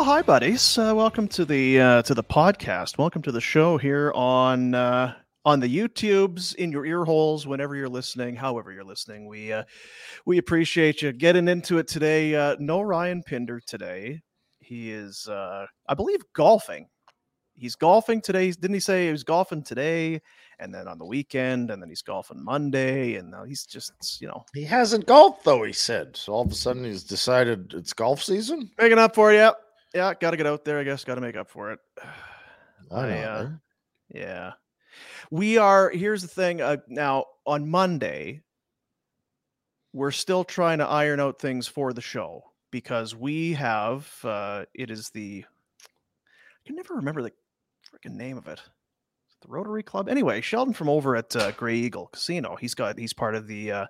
Well, hi, buddies. Uh, welcome to the uh, to the podcast. Welcome to the show here on uh, on the YouTubes, in your ear holes, whenever you're listening, however you're listening. We uh, we appreciate you getting into it today. Uh, no Ryan Pinder today. He is, uh, I believe, golfing. He's golfing today. Didn't he say he was golfing today, and then on the weekend, and then he's golfing Monday, and now he's just, you know, He hasn't golfed though, he said. So all of a sudden he's decided it's golf season. making up for it. Yeah. Got to get out there. I guess got to make up for it. I uh. Yeah. We are here's the thing uh, now on Monday we're still trying to iron out things for the show because we have uh it is the I can never remember the freaking name of it The Rotary Club. Anyway, Sheldon from over at uh, Grey Eagle Casino, he's got he's part of the uh,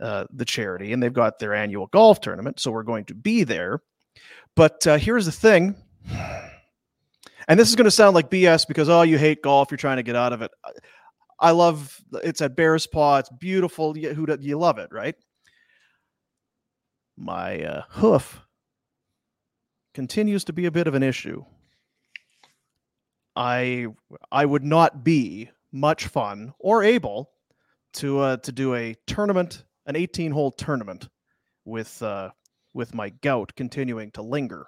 uh the charity and they've got their annual golf tournament, so we're going to be there. But uh, here's the thing. And this is going to sound like BS because oh, you hate golf, you're trying to get out of it. I- love it's at Bears Paw. It's beautiful. You, who you love it, right? My uh, hoof continues to be a bit of an issue. I I would not be much fun or able to uh, to do a tournament, an 18 hole tournament with uh, with my gout continuing to linger.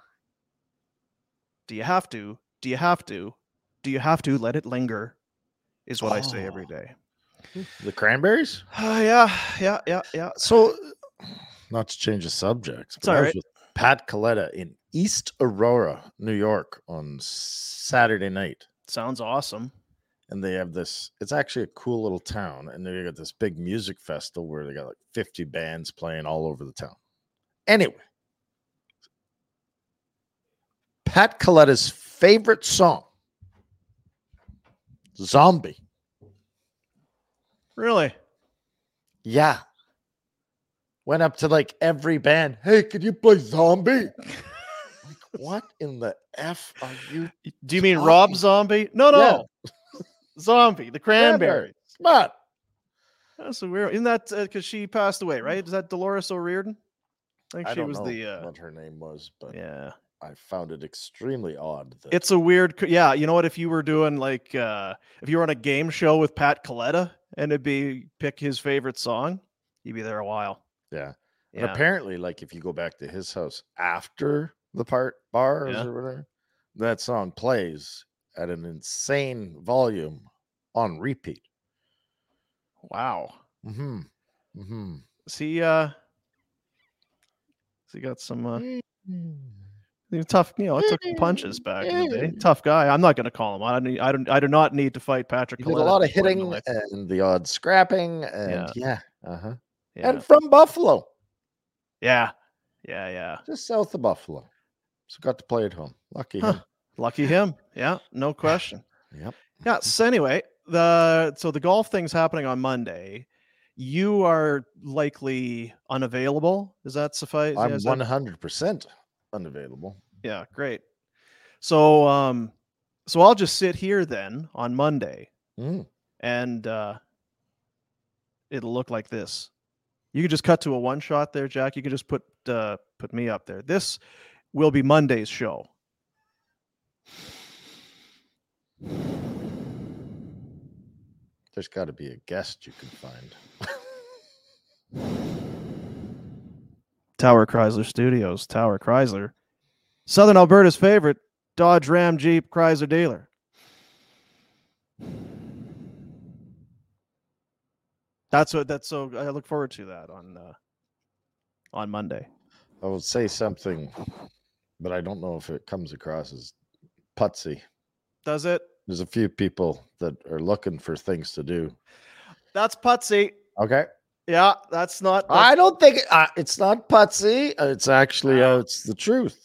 Do you have to? Do you have to? Do you have to let it linger? Is what I say every Oh. The cranberries? Uh, yeah, yeah, yeah, yeah. So not to change the subject. It's but I was with Pat Kaleta in East Aurora, New York on Saturday night. Sounds awesome. And they have this, it's actually a cool little town. And they got this big music festival where they got like 50 bands playing all over the town. Anyway, Pat Kaleta's favorite song, Zombie. Really? Yeah. Went up to like every band. Hey, could you play Zombie? like, what in the F are you? Do you mean Rob Zombie? No, no. Zombie, the cranberry. Come on. That's a weird. Isn't that uh, because she passed away? Right? Is that Dolores O'Riordan? I think I she don't was know the. Uh, what her name was, but yeah, I found it extremely odd. That it's a weird. Yeah, you know what? If you were doing like, uh if you were on a game show with Pat Kaleta and it'd be pick his favorite song, you'd be there a while. yeah. And apparently, like if you go back to his house after the part bars Yeah. or whatever, that song plays at an insane volume on repeat. Wow. Mm-hmm. Mm-hmm. See, uh he got some uh Mm. tough, you know, I took punches back in the day. Tough guy. I'm not gonna call him. I don't I don't I do not need to fight Patrick. He did a lot of at this point in hitting and the odd scrapping, and Yeah. yeah, uh-huh. Yeah. And from Buffalo, yeah. Yeah, yeah. just south of Buffalo. So got to play at home. Lucky Huh. him. Lucky him. Yeah, no question. Yep. Yeah. So anyway, the so the golf thing's happening on Monday. You are likely unavailable. Does that suffice? I'm is 100% unavailable. yeah, great. So um so I'll just sit here then on Monday Mm. and uh it'll look like this. You could just cut to a one shot there, Jack. You could just put uh put me up there. This will be Monday's show. There's got to be a guest you can find. Tower Chrysler Studios, Tower Chrysler, Southern Alberta's favorite Dodge Ram Jeep Chrysler dealer. That's what that's so I look forward to that on uh, on Monday. I will say something, but I don't know if it comes across as putsy. Does it? There's a few people that are looking for things to do. That's putsy. Okay. Yeah, that's not. I don't think it, uh, it's not putsy. It's actually uh, it's the truth.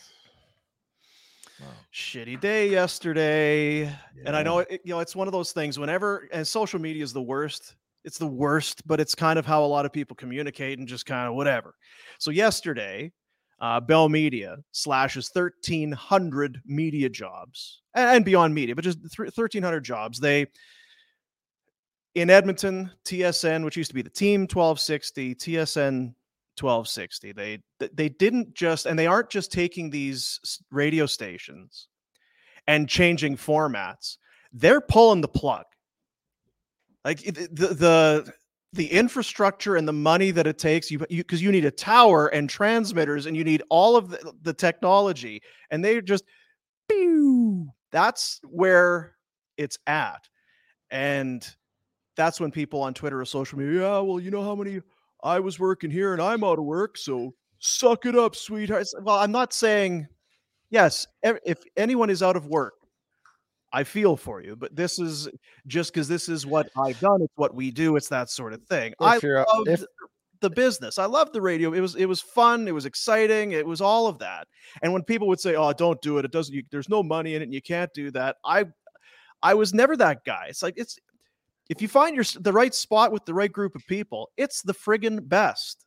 shitty day yesterday and i know it, you know it's one of those things whenever and social media is the worst it's the worst but it's kind of how a lot of people communicate and just kind of whatever so yesterday uh, bell media slashes 1300 media jobs and, and beyond media but just thr- 1300 jobs they in edmonton tsn which used to be the team 1260 tsn 1260 they they didn't just and they aren't just taking these radio stations and changing formats. They're pulling the plug. Like the the the infrastructure and the money that it takes you because you, need a tower and transmitters and you need all of the, the technology and they just pew, that's where it's at. And that's when people on twitter or social media yeah well you know how many I was working here and I'm out of work, so suck it up, sweetheart. Well, I'm not saying yes, if anyone is out of work, I feel for you, but this is just because this is what I've done, it's what we do, it's that sort of thing. I If you're loved if- the business. I love the radio. It was it was fun, it was exciting, it was all of that. And when people would say, "Oh, don't do it. It doesn't you, there's no money in it and you can't do that." I I was never that guy. It's like it's if you find your the right spot with the right group of people, it's the friggin' best.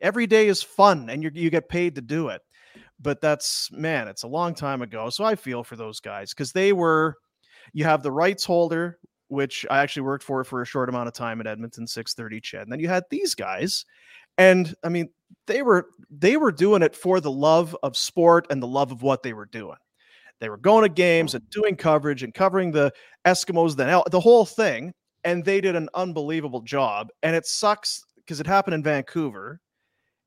Every day is fun, and you you get paid to do it. But that's man, it's a long time ago. So I feel for those guys because they were. You have the rights holder, which I actually worked for for a short amount of time at Edmonton 630 CHED, And then you had these guys, and I mean they were they were doing it for the love of sport and the love of what they were doing. They were going to games and doing coverage and covering the Eskimos, then the whole thing and they did an unbelievable job. And it sucks because it happened in Vancouver.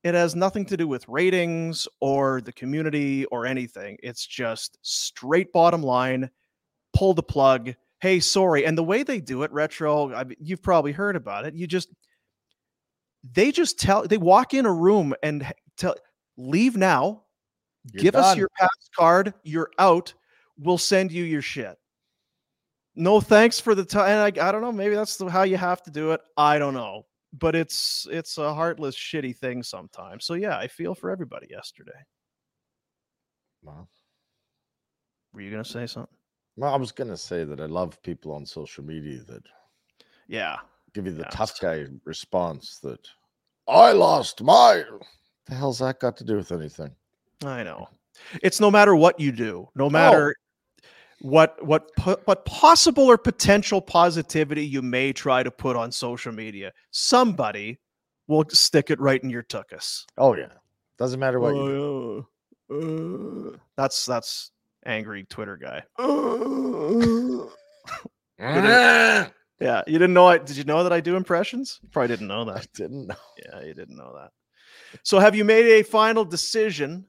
It has nothing to do with ratings or the community or anything. It's just straight bottom line, pull the plug. Hey, sorry. And the way they do it, retro, I mean, you've probably heard about it. You just, they just tell, they walk in a room and tell, leave now, You're give us your pass card, you're out, we'll send you your shit no thanks for the time I, I don't know maybe that's the, how you have to do it i don't know but it's it's a heartless shitty thing sometimes so yeah i feel for everybody yesterday Well, were you gonna say something well, I was gonna say that I love people on social media that yeah give you the Yes. tough guy response that I lost my. The hell's that got to do with anything? i know it's no matter what you do no oh. matter what what po- what possible or potential positivity you may try to put on social media somebody will stick it right in your tuchus Oh yeah, doesn't matter what. you do. Uh, that's that's angry Twitter guy. I Yeah, you didn't know I did you know that I do impressions? You probably didn't know that. didn't know. Yeah, you didn't know that. So have you made a final decision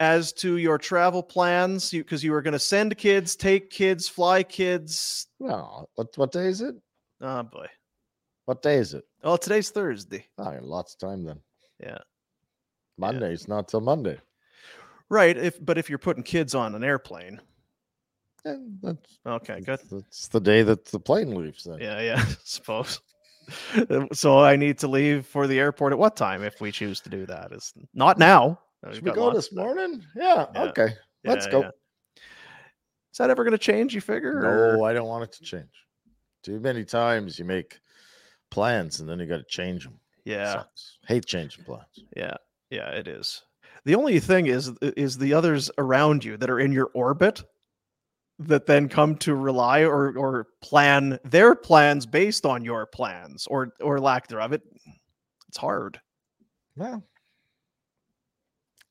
as to your travel plans? Because you, were going to send kids, take kids, fly kids. No, what what day is it? Oh boy. What day is it? Oh, today's Thursday. Ah, oh, you lots of time then. Yeah. Monday's not till Monday. Right. If but if you're putting kids on an airplane, Yeah, that's okay, good. that's the day that the plane leaves. Then. Yeah, yeah, suppose. so I need to leave for the airport at what time if we choose to do that? Is not now. We've Should we go this morning? Yeah. Yeah. Okay. Let's go. yeah. Is that ever going to change? You figure? or- No, I don't want it to change. Too many times you make plans and then you got to change them. Yeah, Hate changing plans. yeah, yeah. It is. The only thing is, is the others around you that are in your orbit that then come to rely or or plan their plans based on your plans or or lack thereof. It it's hard. Well,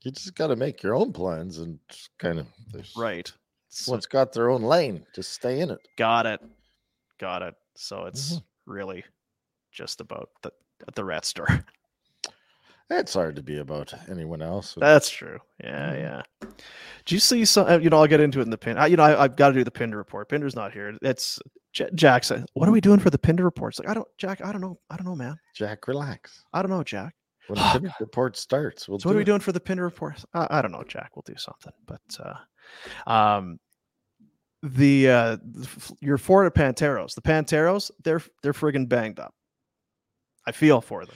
you just got to make your own plans and kind of Right. So, Someone's got their own lane. Just stay in it. got it. Got it. So it's Mhm. really just about the the rat store. It's hard to be about anyone else. That's true. Yeah, Mhm. yeah. Do you see some? uh, You know, I'll get into it in the pin. I, you know, I, I've got to do the Pinder report. Pinder's not here. It's J- Jack said, "What are we doing for the Pinder report?" It's like I don't, Jack. I don't know. I don't know, man. Jack, relax. I don't know, Jack. When the pivot report starts, we'll So what are we it. doing for the Pinder report? I, I don't know, Jack. We'll do something. But uh, um, the uh, the your Florida Panteros, the Panteros, they're they're friggin' banged up. I feel for them.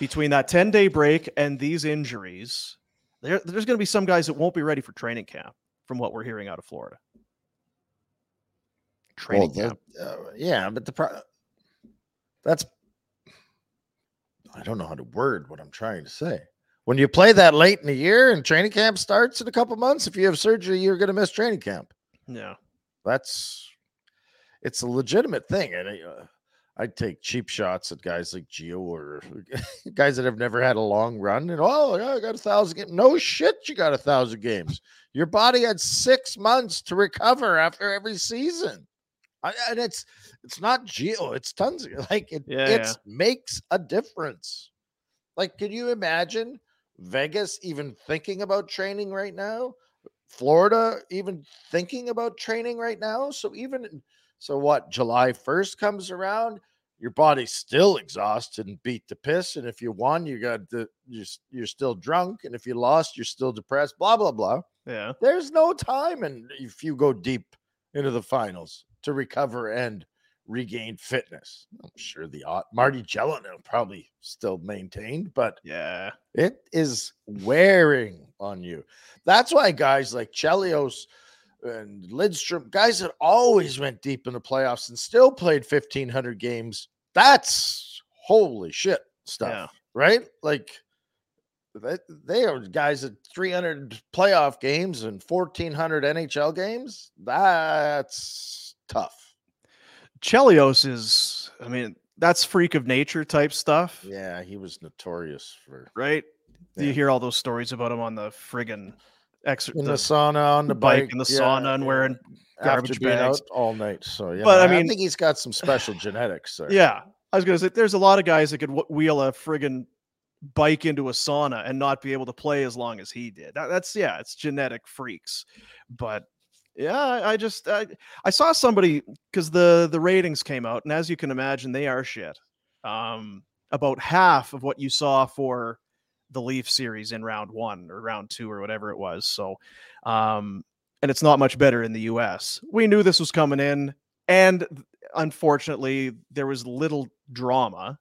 Between that 10 day break and these injuries, there, there's going to be some guys that won't be ready for training camp, from what we're hearing out of Florida. Training Well, camp. uh, yeah, but the pro- that's I don't know how to word what I'm trying to say. When you play that late in the year and training camp starts in a couple months, if you have surgery, you're going to miss training camp. Yeah. That's it's a legitimate thing, and uh, I'd take cheap shots at guys like Gio or guys that have never had a long run. And oh, yeah, I got a thousand games. No shit, you got a thousand games. Your body had six months to recover after every season. I, and it's it's not Gio, it's tons of like it Yeah, it's makes a difference. Like, can you imagine Vegas even thinking about training right now? Florida even thinking about training right now? So even so what July 1st comes around, your body's still exhausted and beat to piss. And if you won, you got the you're, you're still drunk. And if you lost, you're still depressed, blah, blah, blah. Yeah. There's no time and if you go deep into the finals to recover and regain fitness. I'm sure the odd Marty Gelinas probably still maintained, but Yeah. it is wearing on you. That's why guys like Chelios and Lidstrom, guys that always went deep in the playoffs and still played 1,500 games, that's holy shit stuff, Yeah. right? Like they, they are guys at 300 playoff games and 1,400 NHL games. That's tough. Chelios is, I mean, that's freak of nature type stuff, Yeah, he was notorious for right? You hear all those stories about him on the friggin' ex- in the, the- sauna on the bike, bike, in the yeah, sauna and yeah. wearing after garbage being bags. out all night. So yeah, But, I I mean- think he's got some special genetics there. Yeah, I was gonna say there's a lot of guys that could wheel a friggin' bike into a sauna and not be able to play as long as he did. That, that's yeah, it's genetic freaks. But yeah, I, I just I, I saw somebody because the the ratings came out, and as you can imagine, they are shit. Um, about half of what you saw for the Leaf series in round one or round two or whatever it was. So, um, and it's not much better in the U.S. We knew this was coming in, and unfortunately, there was little drama,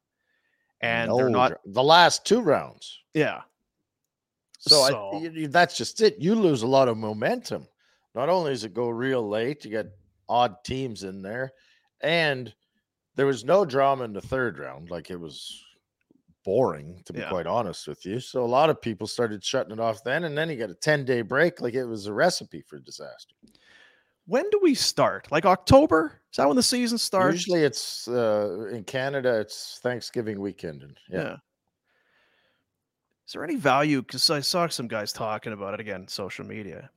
and they're not. the last two rounds. Yeah, So, I, So- y- that's just it. You lose a lot of momentum. Not only does it go real late, you got odd teams in there, and there was no drama in the third round. Like it was boring, to be Yeah. quite honest with you. So a lot of people started shutting it off then, and then you got a ten day break. Like it was a recipe for disaster. when do we start? Like October? Is that when the season starts? Usually, it's uh, in Canada. It's Thanksgiving weekend, and yeah. Is there any value? Because I saw some guys talking about it again, social media.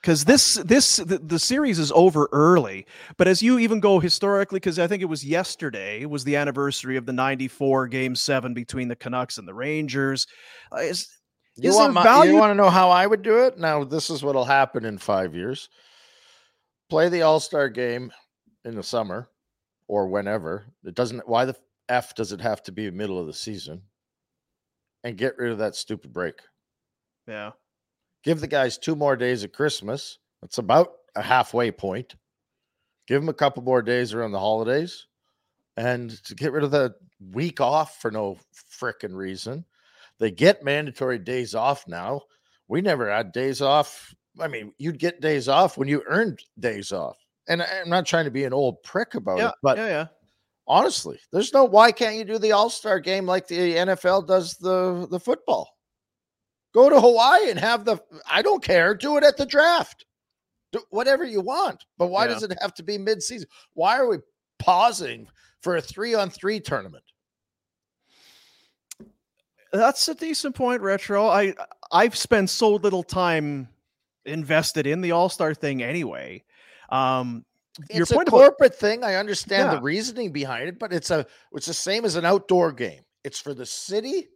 Because this this the, the series is over early, but as you even go historically, because I think it was yesterday was the anniversary of the '94 Game Seven between the Canucks and the Rangers. Uh, is You Is want my, value- you want to know how I would do it? Now, this is what'll happen in five years. Play the All Star game in the summer or whenever. It doesn't. Why the f does it have to be middle of the season? And get rid of that stupid break. Yeah. Give the guys two more days of Christmas. That's about a halfway point. Give them a couple more days around the holidays, and to get rid of the week off for no frickin' reason. They get mandatory days off now. We never had days off. I mean, you'd get days off when you earned days off. And I'm not trying to be an old prick about Yeah. it, but yeah. Yeah. honestly, there's no why can't you do the All-Star game like the NFL does the the football? Go to Hawaii and have the I don't care, do it at the draft. Do whatever you want. But why Yeah. does it have to be mid-season? Why are we pausing for a 3-on-3 tournament? That's a decent point, retro. I I've spent so little time invested in the All Star thing anyway. Um, your It's a point about corporate thing. I understand Yeah. the reasoning behind it, but it's a it's the same as an outdoor game. It's for the city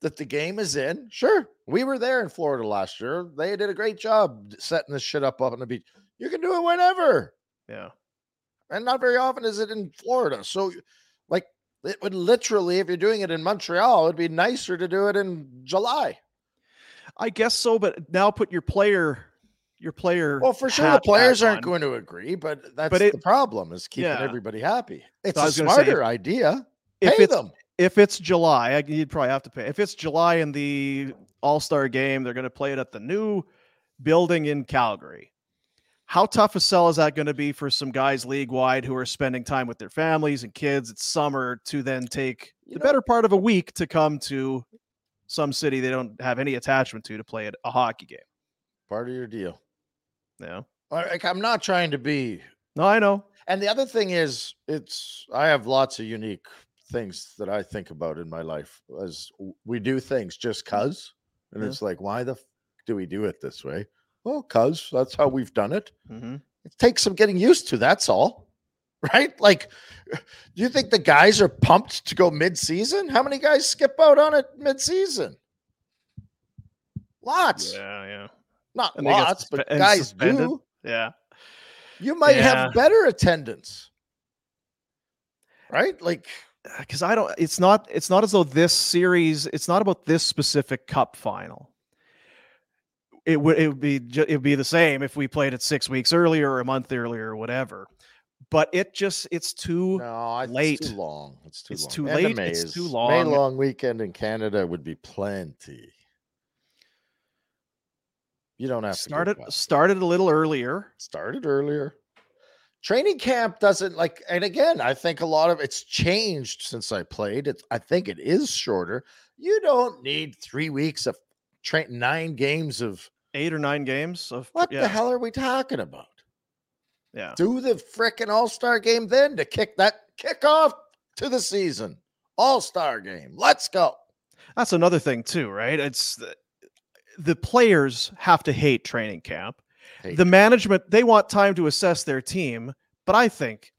that the game is in. Sure, we were there in Florida last year. They did a great job setting this shit up up on the beach. You can do it whenever, yeah, and not very often is it in Florida. So, like, it would literally, if you're doing it in Montreal, it'd be nicer to do it in July. I guess so. But now put your player, your player. Well, for sure, the players aren't on. going to agree, but that's But it- the problem is keeping Yeah. everybody happy. It's I a gonna say, smarter idea. If Pay them. If it's July, I, you'd probably have to pay. If it's July in the All Star game, they're going to play it at the new building in Calgary. How tough a sell is that going to be for some guys league wide who are spending time with their families and kids? It's summer to then take You the know- better part of a week to come to some city they don't have any attachment to to play a hockey game. Part of your deal. Yeah. Like I'm not trying to be. No, I know. And the other thing is, it's I have lots of unique things that I think about in my life as we do things just cuz, and Yeah. it's like, why the f- do we do it this way? Well, cuz that's how we've done it. hmm It takes some getting used to. That's all, right? Like, do you think the guys are pumped to go mid-season? How many guys skip out on it mid-season? Lots, Yeah, yeah, not And lots, but guys suspended. do. yeah. You might Yeah. have better attendance. Right? Like because I don't. It's not. It's not as though this series. It's not about this specific cup final. It would. It would be. It would be the same if we played it six weeks earlier or a month earlier or whatever. But it just. It's too. no, I, late. it's too long. It's too It's long. too late, it's too May long. long weekend in Canada would be plenty. You don't have to go started back. started a little earlier. started earlier. Training camp doesn't like, and again, I think a lot of it's changed since I played. It's I think it is shorter. You don't need three weeks of train nine games of Eight or nine games of what yeah, the hell are we talking about? Yeah. Do the frickin' all-star game then to kick that kick off to the season. All-star game. Let's go. That's another thing too, right? It's the, the players have to hate training camp. Hate the management they want time to assess their team, but I think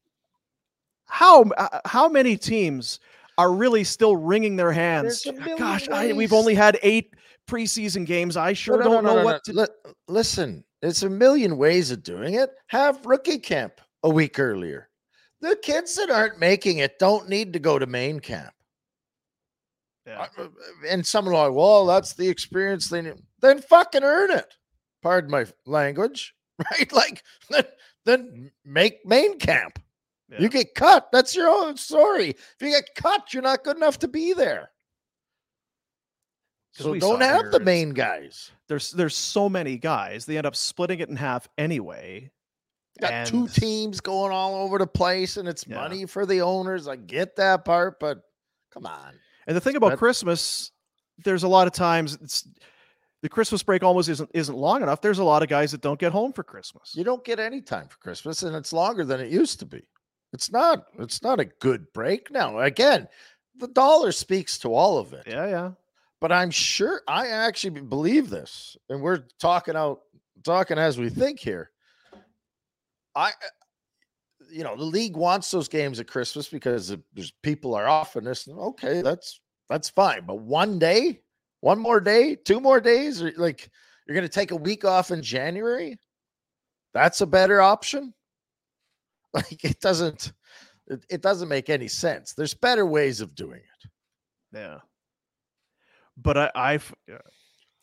how uh, how many teams are really still wringing their hands? There's a million Gosh, I, we've only had eight preseason games. I sure No, no, don't no, know no, no, what no. to. Li- listen, it's a million ways of doing it. Have rookie camp a week earlier. The kids that aren't making it don't need to go to main camp. Yeah. Uh, And some are like, well, that's the experience they need. Then fucking earn it. Pardon my language, right? Like, then, then make main camp. Yeah. You get cut. That's your own story. If you get cut, you're not good enough to be there. So we don't have here the main guys. There's there's so many guys. They end up splitting it in half anyway. got two teams going all over the place and it's Yeah. money for the owners. I get that part, but come on. And the thing about That- Christmas, there's a lot of times it's the Christmas break almost isn't isn't long enough. There's a lot of guys that don't get home for Christmas. You don't get any time for Christmas and it's longer than it used to be. It's not it's not a good break. Now, again, the dollar speaks to all of it. Yeah, yeah. But I'm sure I actually believe this. And we're talking out talking as we think here. I uh, you know, the league wants those games at Christmas because there's people are off and this. Okay, that's that's fine. But one day, One more day, two more days, or like you're going to take a week off in January? That's a better option. Like it doesn't it, it doesn't make any sense. There's better ways of doing it. Yeah. But I I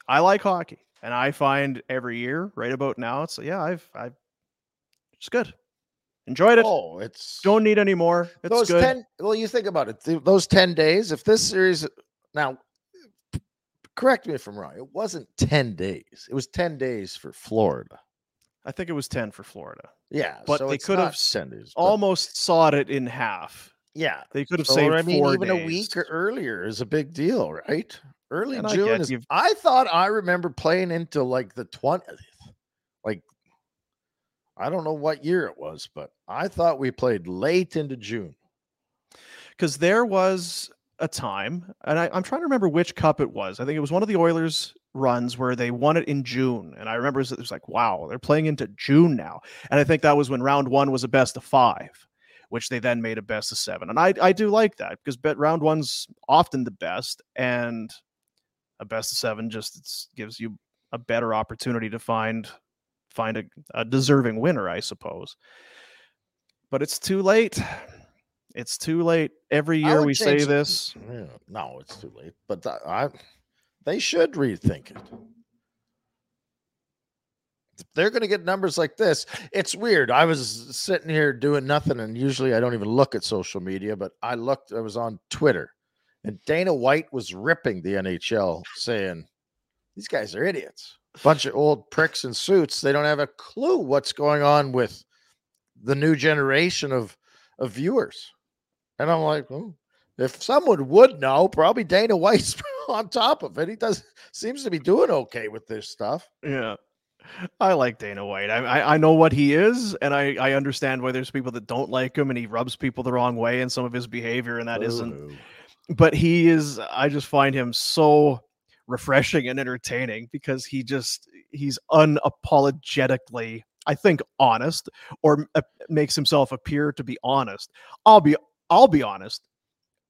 I like hockey and I find every year right about now it's yeah, I've I've it's good. Enjoyed it. Oh, it's Don't need any more. It's those good. 10 well you think about it th- those 10 days if this series now correct me if i'm wrong it wasn't 10 days it was 10 days for florida I think it was 10 for Florida. yeah But so they could have not s- 10 days Almost sawed it in half. yeah They could have so saved i mean even a week or earlier is a big deal right early And june get is, i thought i remember playing into like the 20th like i don't know what year it was but i thought we played late into june because there was a time, and I, I'm trying to remember which cup it was. I think it was one of the Oilers runs where they won it in June, and I remember it was, like, wow, they're playing into June now, and I think that was when round one was a best of five, which they then made a best of seven, and I I do like that because bet round one's often the best, and a best of seven just gives you a better opportunity to find find a, a deserving winner, I suppose. But it's too late. It's too late. Every year we say change- this. Yeah, no, it's too late. But th- I, they should rethink it. If they're going to get numbers like this, it's weird. I was sitting here doing nothing, and usually I don't even look at social media, but I looked. I was on Twitter, and Dana White was ripping the NHL, saying these guys are idiots, bunch of old pricks in suits. They don't have a clue what's going on with the new generation of of viewers. And I'm like, if someone would know, probably Dana White's on top of it. He does seems to be doing okay with this stuff. Yeah. I like Dana White. I, I I know what he is, and I I understand why there's people that don't like him, and he rubs people the wrong way, and some of his behavior, and that not. But he is. I just find him so refreshing and entertaining because he just he's unapologetically, I think, honest, or uh, makes himself appear to be honest. I'll be I'll be honest.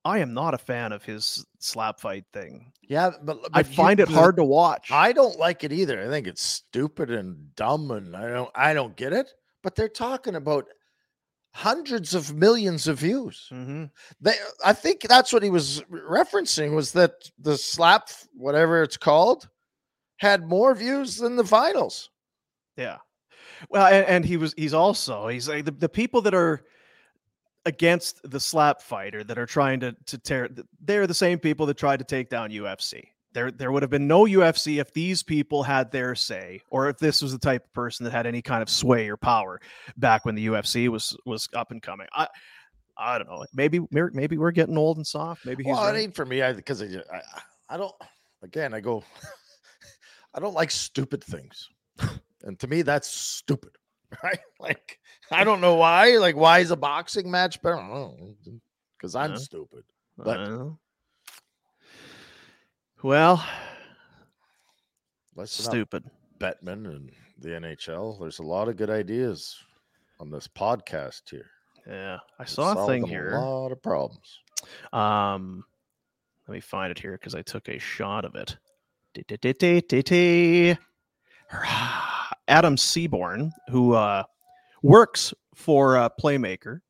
I am not a fan of his slap fight thing. Yeah, but, I but you- find it hard to watch. I don't like it either. I think it's stupid and dumb, and I don't I don't get it. But they're talking about hundreds of millions of views. Mhm. They, I think that's what he was referencing was that the slap, whatever it's called, had more views than the finals. Yeah. Well, and, and he was he's also he's like the, the people that are against the slap fighter that are trying to to tear they're the same people that tried to take down UFC. There there would have been no UFC if these people had their say or if this was the type of person that had any kind of sway or power back when the UFC was was up and coming. I I don't know. Maybe maybe we're getting old and soft. Maybe he's Well, right. it ain't for me. I because I, I I don't. Again, I go. I don't like stupid things, and to me, that's stupid, right? Like I don't know why. Like why is a boxing match better? Because I'm Yeah. stupid. but- well, up, stupid. Bettman and the NHL. There's a lot of good ideas on this podcast here. Yeah, I saw a thing here. A lot of problems. Um, let me find it here because I took a shot of it. Hurrah. Adam Seaborn, who uh, works for uh, Playmaker,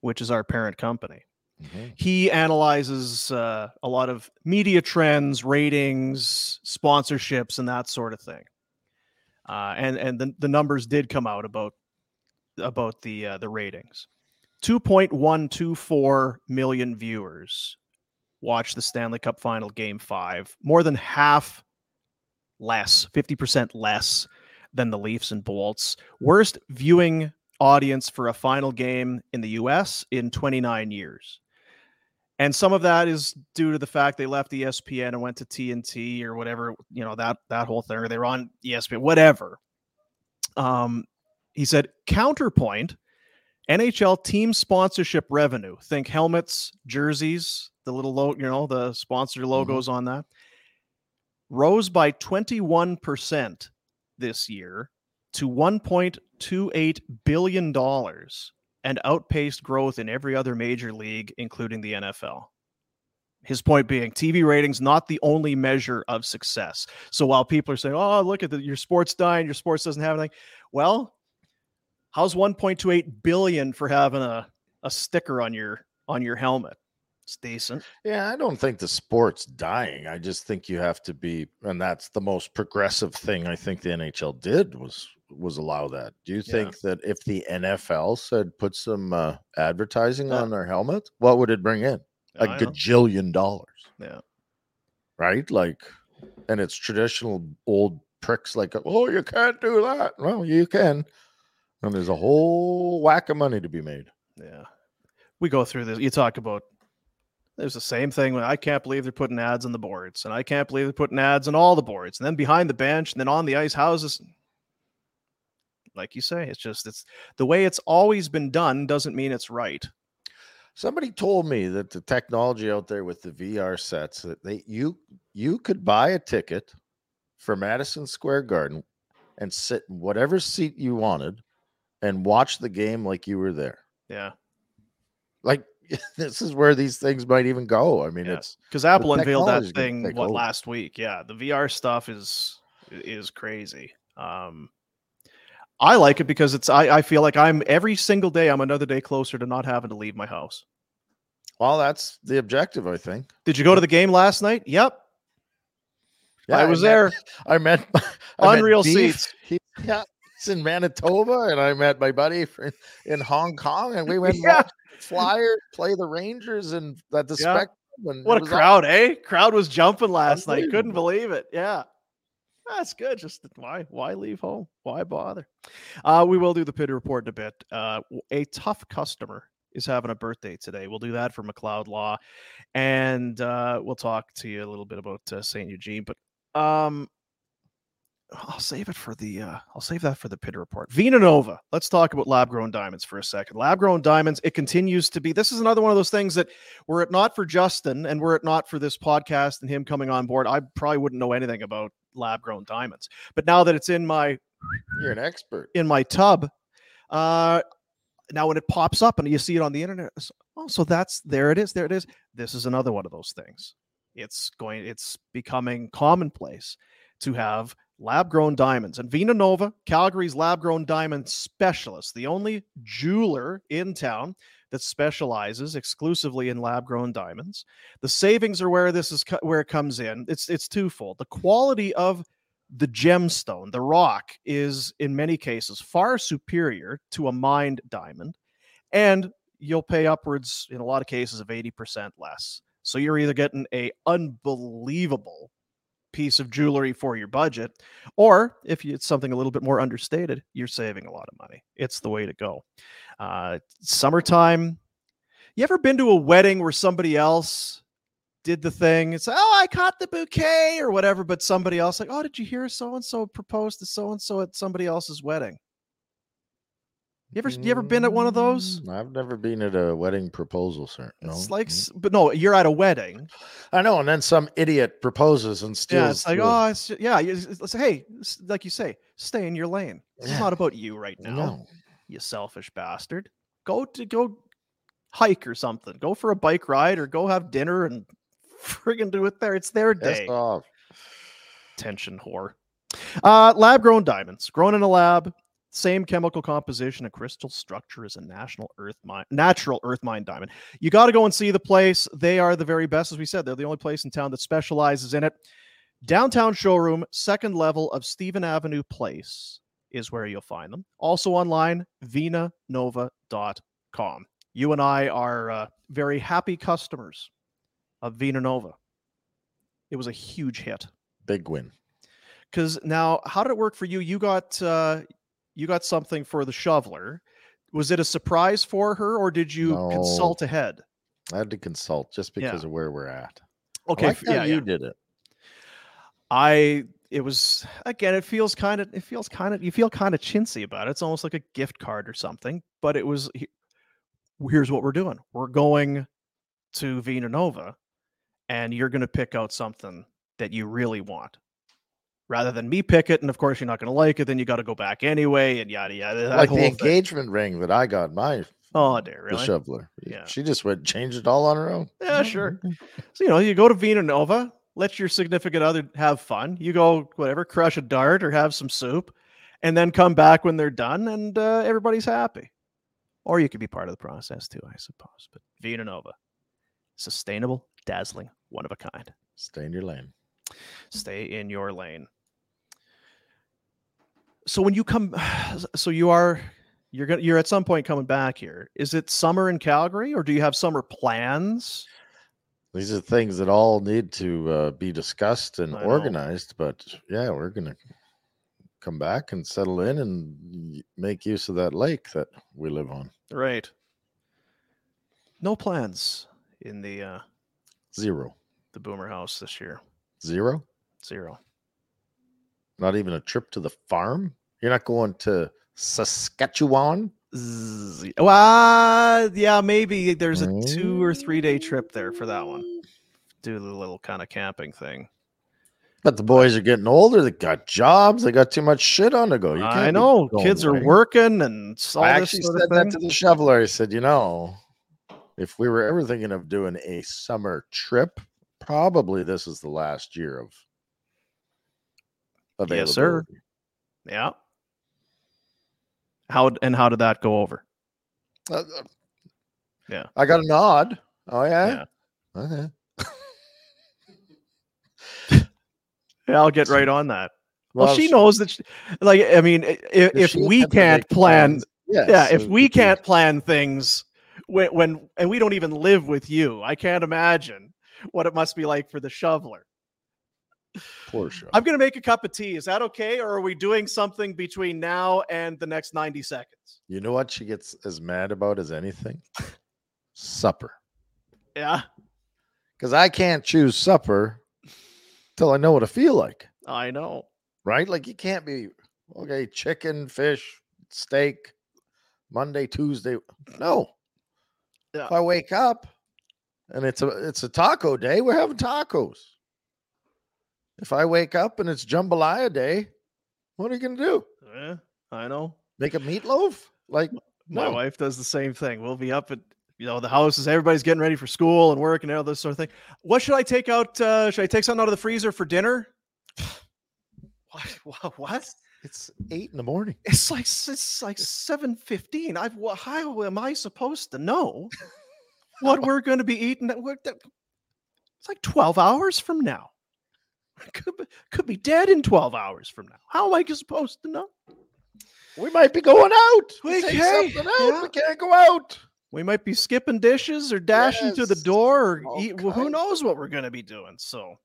which is our parent company. Mhm. He analyzes uh, a lot of media trends, ratings, sponsorships, and that sort of thing. Uh, and and the, the numbers did come out about about the uh, the ratings. 2.124 million viewers watched the Stanley Cup Final Game 5, more than half less, 50% less than the Leafs and Bolts. Worst viewing audience for a final game in the US in 29 years. And some of that is due to the fact they left ESPN and went to TNT or whatever, you know, that that whole thing, or they were on ESPN, whatever. Um, he said, counterpoint, NHL team sponsorship revenue. Think helmets, jerseys, the little logo, you know, the sponsor logos on that. Rose by 21% this year to $1.28 billion and outpaced growth in every other major league, including the NFL. His point being, TV ratings not the only measure of success. So while people are saying, "Oh, look at the, your sports dying, your sports doesn't have anything," well, how's 1.28 billion for having a a sticker on your on your helmet? It's decent. Yeah, I don't think the sport's dying. I just think you have to be, and that's the most progressive thing I think the NHL did was was allow that. Do you Yeah. think that if the NFL said put some uh, advertising Yeah. on their helmet, what would it bring in? A I know. dollars, Yeah. right? Like, and it's traditional old pricks like, oh, you can't do that. Well, you can, and there's a whole whack of money to be made. Yeah. We go through this. You talk about there's the same thing when I can't believe they're putting ads on the boards, and I can't believe they're putting ads on all the boards, and then behind the bench, and then on the ice houses. Like you say, it's just it's the way it's always been done doesn't mean it's right. Somebody told me that the technology out there with the VR sets that they you you could buy a ticket for Madison Square Garden and sit in whatever seat you wanted and watch the game like you were there. Yeah. Like this is where these things might even go. I mean, Yeah. it's Because Apple unveiled that thing what over. last week. Yeah, the VR stuff is is crazy. Um I like it because it's I, I feel like I'm every single day I'm another day closer to not having to leave my house. well, that's the objective, I think. Did you go to the game last night? Yep. I was met- there. I met I Unreal Beef. seats. He, yeah, in Manitoba, and I met my buddy in Hong Kong, and we went Yeah. Flyers play the Rangers and at the Yeah. Spectrum. And What a crowd, eh? Crowd was jumping last night. Couldn't believe it. Yeah. That's good. Just why why leave home? Why bother? Uh, we will do the pit report in a bit. Uh, a tough customer is having a birthday today. We'll do that for McLeod Law, and uh, we'll talk to you a little bit about uh, St. Eugene. But um, I'll save it for the. Uh, I'll save that for the pit report. Vina Nova. Let's talk about lab grown diamonds for a second. Lab grown diamonds. It continues to be. This is another one of those things that were it not for Justin and were it not for this podcast and him coming on board, I probably wouldn't know anything about lab grown diamonds. But now that it's in my You're an expert. in my tub, uh, now when it pops up and you see it on the internet, oh, so that's there it is, there it is. This is another one of those things. It's going, it's becoming commonplace to have lab grown diamonds. And Vina Nova, Calgary's lab grown diamond specialist, the only jeweler in town that specializes exclusively in lab grown diamonds. The savings are where this is co- where it comes in. It's it's twofold. The quality of the gemstone, the rock, is in many cases far superior to a mined diamond, and you'll pay upwards in a lot of cases of 80% less. So you're either getting a unbelievable piece of jewelry for your budget, or if it's something a little bit more understated, you're saving a lot of money. It's the way to go. Uh, summertime. You ever been to a wedding where somebody else did the thing? It's oh, I caught the bouquet or whatever, but somebody else like, oh, did you hear so and so proposed to so and so at somebody else's wedding? You ever you ever been at one of those? Mm, I've never been at a wedding proposal, sir. No. It's like, mm. but no, you're at a wedding. I know, and then some idiot proposes and steals. Yeah, it's like, oh, it's ju- yeah. you- It's, hey, like you say, stay in your lane. It's Yeah. not about you right now. no. you selfish bastard. Go to go hike or something. Go for a bike ride or go have dinner and friggin' do it there. It's their day. off. Tension whore. Uh, lab grown diamonds, grown in a lab, same chemical composition and crystal structure as a national earth mine, natural earth mine diamond. You got to go and see the place. They are the very best, as we said. They're the only place in town that specializes in it. Downtown showroom, second level of Stephen Avenue Place is where you'll find them. Also online, vinanova.com. You and I are uh, very happy customers of Vinanova. It was a huge hit Big win. because now how did it work for you you got uh you got something for the shoveler was it a surprise for her or did you No. consult ahead I had to consult just Yeah. because of where we're at. Okay like yeah, you yeah. did it. i it was again it feels kind of it feels kind of you feel kind of chintzy about it it's almost like a gift card or something but it was he- here's what we're doing we're going to vina nova and you're going to pick out something that you really want rather than me pick it and of course you're not going to like it then you got to go back anyway and yada yada like the thing. engagement ring that I got my Oh, dear, The shoveler. Yeah. She just went and changed it all on her own. Yeah, sure. So you know, you go to Vina Nova, let your significant other have fun. You go whatever, crush a dart or have some soup, and then come back when they're done, and uh, everybody's happy. Or you could be part of the process too, I suppose. But Vina Nova, sustainable, dazzling, one of a kind. Stay in your lane. Stay in your lane. So when you come, so you are you're gonna you're at some point coming back here. Is it summer in Calgary, or do you have summer plans? These are things that all need to uh, be discussed and I know. organized. But yeah, we're gonna come back and settle in and make use of that lake that we live on. Right. No plans in the uh Zero, the boomer house this year. zero. Zero. Not even a trip to the farm. You're not going to Saskatchewan. Well, yeah, maybe there's a two or three day trip there for that one. Mm. Do the little kind of camping thing. But the boys are getting older. They got jobs. They got too much shit on the go. You I know kids are working and all I actually said that to the shoveler. I said, you know, if we were ever thinking of doing a summer trip, probably this is the last year of Yes, sir. Yeah. How and how did that go over? Uh, uh, Yeah. I got a nod. Oh yeah. Yeah. Okay. Yeah, I'll get right on that. Well, she she- knows that. She, like, I mean, if if we can't plan, plans, yeah, if it we can't plan things when, when and we don't even live with you, I can't imagine what it must be like for the shoveler. I'm gonna make a cup of tea. Is that okay, or are we doing something between now and the next 90 seconds? You know what she gets as mad about as anything? Supper. Yeah, Because I can't choose supper till I know what I feel like. I know. right? Like you can't be okay, chicken, fish, steak, Monday, Tuesday. No. Yeah. If I wake up and it's a it's a taco day, we're having tacos. If I wake up and it's jambalaya day, what are you gonna do? Yeah, I know. Make a meatloaf? Like My no. wife does the same thing. We'll be up at you know the house is everybody's getting ready for school and work and all this sort of thing. What should I take out? Uh, should I take something out of the freezer for dinner? what? What? what? It's eight in the morning. It's like it's like seven fifteen. I've how am I supposed to know what we're going to be eating? That, that- it's like twelve hours from now. Could be, could be dead in twelve hours from now. How am I supposed to know? We might be going out. We Take can, something out. yeah. We can't go out. We might be skipping dishes or dashing to the door or eat, well, who knows what we're going to be doing. So,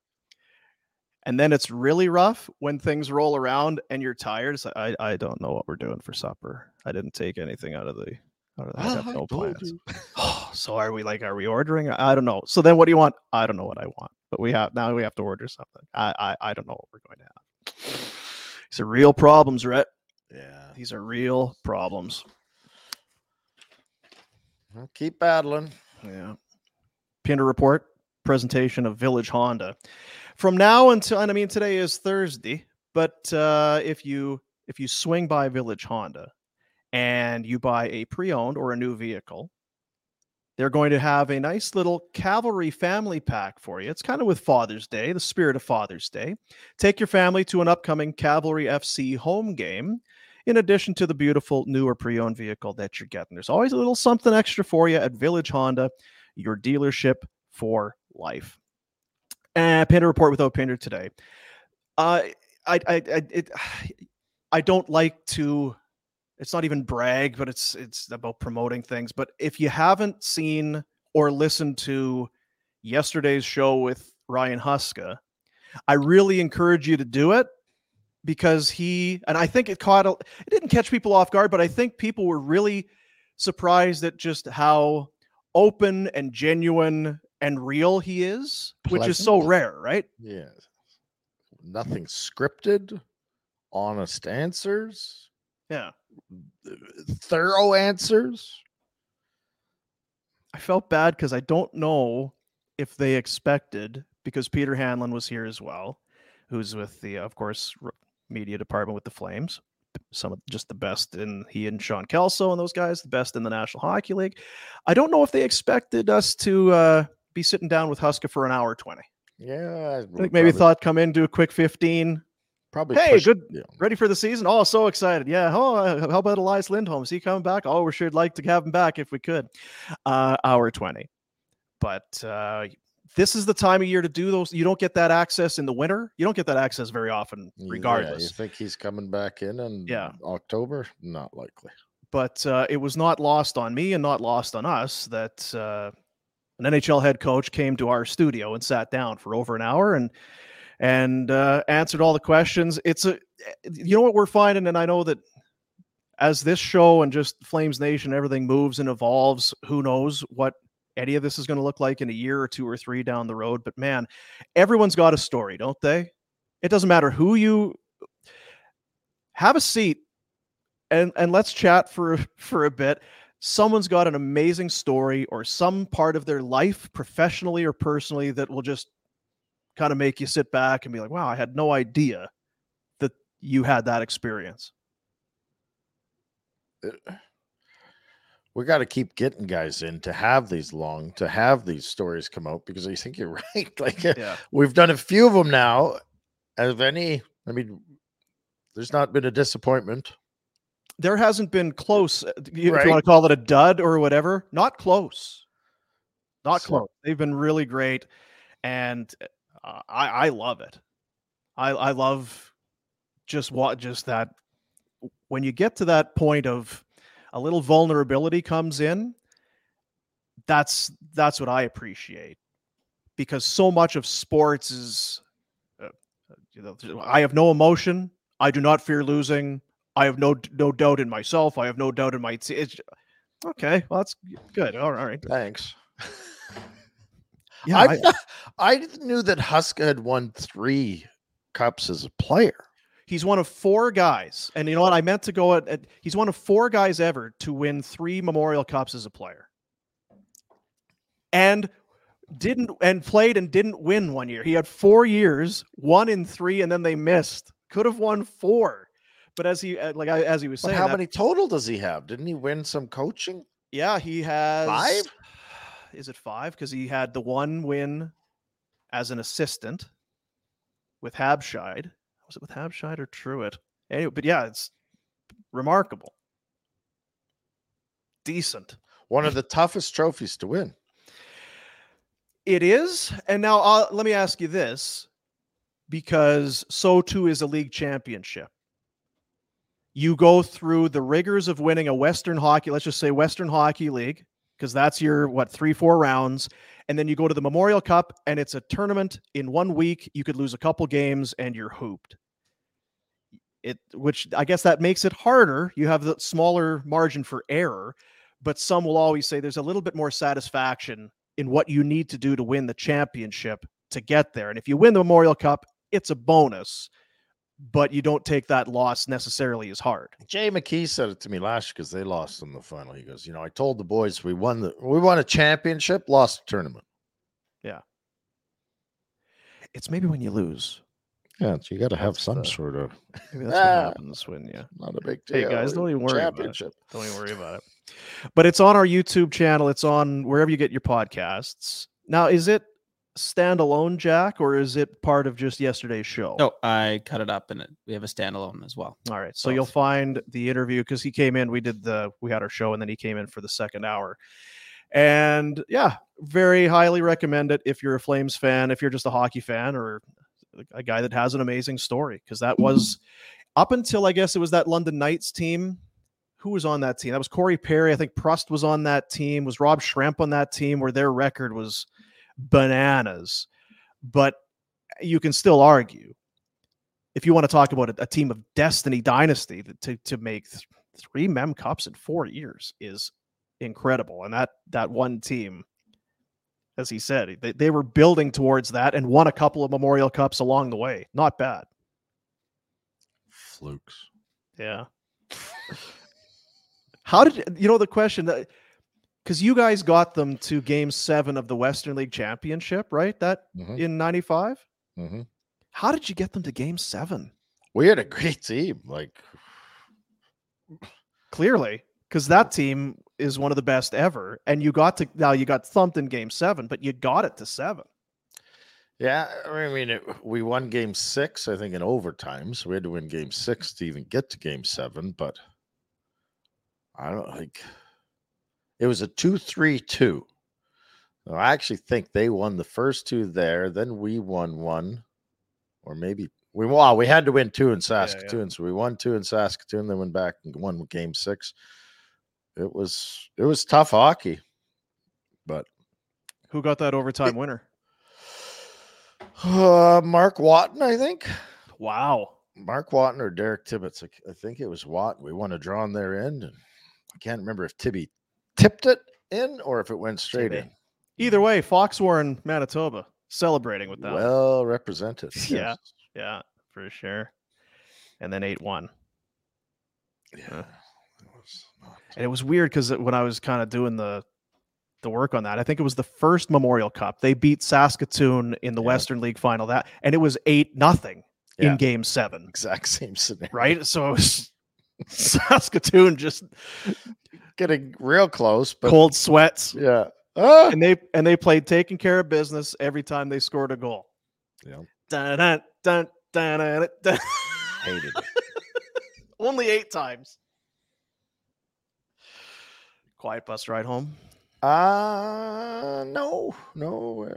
and then it's really rough when things roll around and you're tired. Like, I, I don't know what we're doing for supper. I didn't take anything out of the, out of the I have Ah, no plans. So are we like, are we ordering? I don't know. So then what do you want? I don't know what I want, but we have, now we have to order something. I, I, I don't know what we're going to have. These are real problems, Rhett. Yeah. These are real problems. Well, keep battling. Yeah. Pinder report presentation of Village Honda. From now until and I mean today is Thursday, but uh, if you if you swing by Village Honda and you buy a pre-owned or a new vehicle, they're going to have a nice little cavalry family pack for you. It's kind of with Father's Day, the spirit of Father's Day. Take your family to an upcoming Cavalry FC home game in addition to the beautiful newer pre-owned vehicle that you're getting. There's always a little something extra for you at Village Honda, your dealership for life. And Pinder report without Pinder today. Uh, I, I, I, it, I don't like to. It's not even brag, but it's it's about promoting things. But if you haven't seen or listened to yesterday's show with Ryan Huska, I really encourage you to do it because he and I think it caught a, it didn't catch people off guard, but I think people were really surprised at just how open and genuine and real he is, which is so rare, right? Yeah. Nothing scripted, honest answers, Yeah. Thorough answers. I felt bad because I don't know if they expected because Peter Hanlon was here as well, who's with the, of course, media department with the Flames. some of just the best in he and Sean Kelso and those guys, the best in the National Hockey League. I don't know if they expected us to uh, be sitting down with Huska for an hour 20. Yeah, I think maybe thought come in, do a quick 15. Probably. Hey, push- good. yeah. Ready for the season? Oh, so excited. Yeah. Oh, uh, how about Elias Lindholm? Is he coming back? Oh, we sure like to have him back if we could. Uh, hour 20. But uh, this is the time of year to do those. You don't get that access in the winter. You don't get that access very often, Yeah, regardless. you think he's coming back in in Yeah. October? Not likely. but uh, it was not lost on me and not lost on us that uh, an NHL head coach came to our studio and sat down for over an hour and and uh, answered all the questions. It's a you know what we're finding, and I know that as this show and just Flames Nation, everything moves and evolves. Who knows what any of this is going to look like in a year or two or three down the road? But man, everyone's got a story, don't they? It doesn't matter who you have a seat and and let's chat for for a bit someone's got an amazing story or some part of their life professionally or personally that will just kind of make you sit back and be like wow i had no idea that you had that experience we got to keep getting guys in to have these long to have these stories come out because I think you're right. Like uh, yeah we've done a few of them now. Have any? I mean, there's not been a disappointment. there hasn't been close uh, you- if Right. you want to call it a dud or whatever not close not So- close they've been really great and uh, i i love it. I i love just what just that when you get to that point of a little vulnerability comes in that's that's what i appreciate. Because so much of sports is uh, you know i have no emotion. I do not fear losing. I have no no doubt in myself. I have no doubt in my te- it's okay well that's good. All right. Thanks. yeah I, I- I knew that Huska had won three cups as a player. He's one of four guys, and you know what? I meant to go at, at. He's one of four guys ever to win three Memorial Cups as a player, and didn't and played and didn't win one year. He had four years, one in three, and then they missed. Could have won four, but as he uh, like as he was But saying, how that- many total does he have? Didn't he win some coaching? Yeah, he has Five? Is it five? Because he had the one win as an assistant with Habscheid. Was it with Habscheid or Truitt? Anyway, but yeah, it's remarkable. Decent. One of the toughest trophies to win. It is. And now uh, let me ask you this because so too is a league championship. You go through the rigors of winning a Western Hockey, let's just say Western Hockey League, because that's your what, three, four rounds. And then you go to the Memorial Cup and it's a tournament in one week. You could lose a couple games and you're hooped. It, which I guess that makes it harder. You have the smaller margin for error, but some will always say there's a little bit more satisfaction in what you need to do to win the championship to get there. And if you win the Memorial Cup, it's a bonus, but you don't take that loss necessarily as hard. Jay McKee said it to me last year because they lost in the final. He goes, you know, I told the boys we won the we won a championship, lost a tournament. Yeah. It's maybe when you lose. Yeah, so you got to have That's some the- sort of Maybe that's Ah. what happens when you not a big deal. Hey, guys, don't even worry about it. don't even worry about it. But it's on our YouTube channel. It's on wherever you get your podcasts. Now, is it standalone, Jack, or is it part of just yesterday's show? No, I cut it up and it, we have a standalone as well. All right. So you'll find the interview because he came in. We did the we had our show, and then he came in for the second hour. And yeah, very highly recommend it if you're a Flames fan, if you're just a hockey fan, or a guy that has an amazing story. Because that was up until I guess it was that London Knights team. Who was on that team? That was Corey Perry. I think Prust was on that team. Was Rob Schremp on that team where their record was bananas? But you can still argue if you want to talk about a, a team of destiny dynasty that to to make th- three mem cups in four years is incredible and that that one team as he said they, they were building towards that and won a couple of memorial cups along the way not bad Flukes. yeah how did you know the question that because you guys got them to game seven of the western league championship right that Mhm. in 95 Mhm. how did you get them to game seven We had a great team. Like clearly, because that team is one of the best ever. And you got to now you got thumped in game seven, but you got it to seven. Yeah, I mean, it, we won game six, I think, in overtime. So we had to win game six to even get to game seven. But I don't like it was a 2 3 2. I actually think they won the first two there. Then we won one, or maybe we well, we had to win two in Saskatoon. Yeah, yeah. So we won two in Saskatoon, then went back and won game six. It was it was tough hockey, but who got that overtime it, winner? Uh, Mark Watton, I think. Wow. Mark Watton or Derek Tibbetts. I, I think it was Watton. We won a draw on their end, and I can't remember if Tibby tipped it in or if it went straight Tibby. in. Either way, Fox Warren, Manitoba, celebrating with that. Well represented. Yes. Yeah, yeah, for sure. And then eight one. Yeah. And it was weird because when I was kind of doing the the work on that. I think it was the first Memorial Cup. They beat Saskatoon in the yeah. Western League final that and it was 8 nothing yeah. in game 7. Exact same scenario. Right? So it was Saskatoon just getting real close, but cold sweats. Yeah. Ah! And they and they played taking care of business every time they scored a goal. Yeah. Dun, dun, dun, dun, dun, dun. Hated it. Only 8 times. Quiet bus ride home. Uh no, no,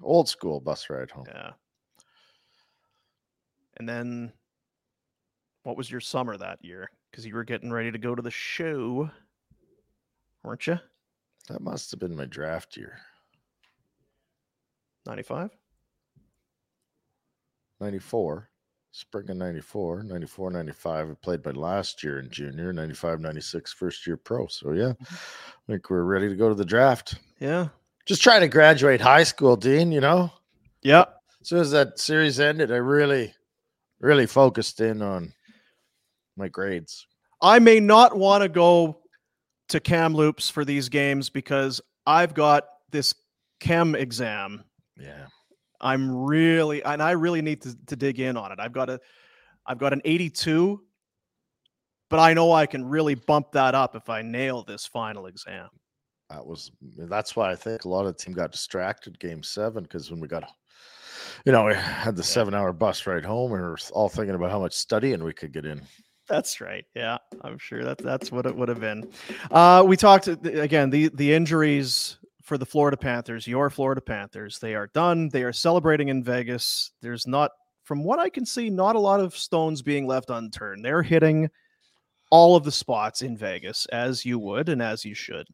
old school bus ride home. Yeah. And then, what was your summer that year? Because you were getting ready to go to the show, weren't you? That must have been my draft year. 95? 94 spring of 94 94 95 i played my last year in junior 95 96 first year pro so yeah mm-hmm. i think we're ready to go to the draft yeah just trying to graduate high school dean you know yeah as soon as that series ended i really really focused in on my grades i may not want to go to Kamloops for these games because i've got this chem exam yeah I'm really and I really need to, to dig in on it. I've got a I've got an 82, but I know I can really bump that up if I nail this final exam. That was that's why I think a lot of the team got distracted game seven because when we got you know, we had the seven hour bus ride home and we are all thinking about how much studying we could get in. That's right. Yeah, I'm sure that that's what it would have been. Uh, we talked again the the injuries for the Florida Panthers, your Florida Panthers. They are done. They are celebrating in Vegas. There's not, from what I can see, not a lot of stones being left unturned. They're hitting all of the spots in Vegas as you would and as you should.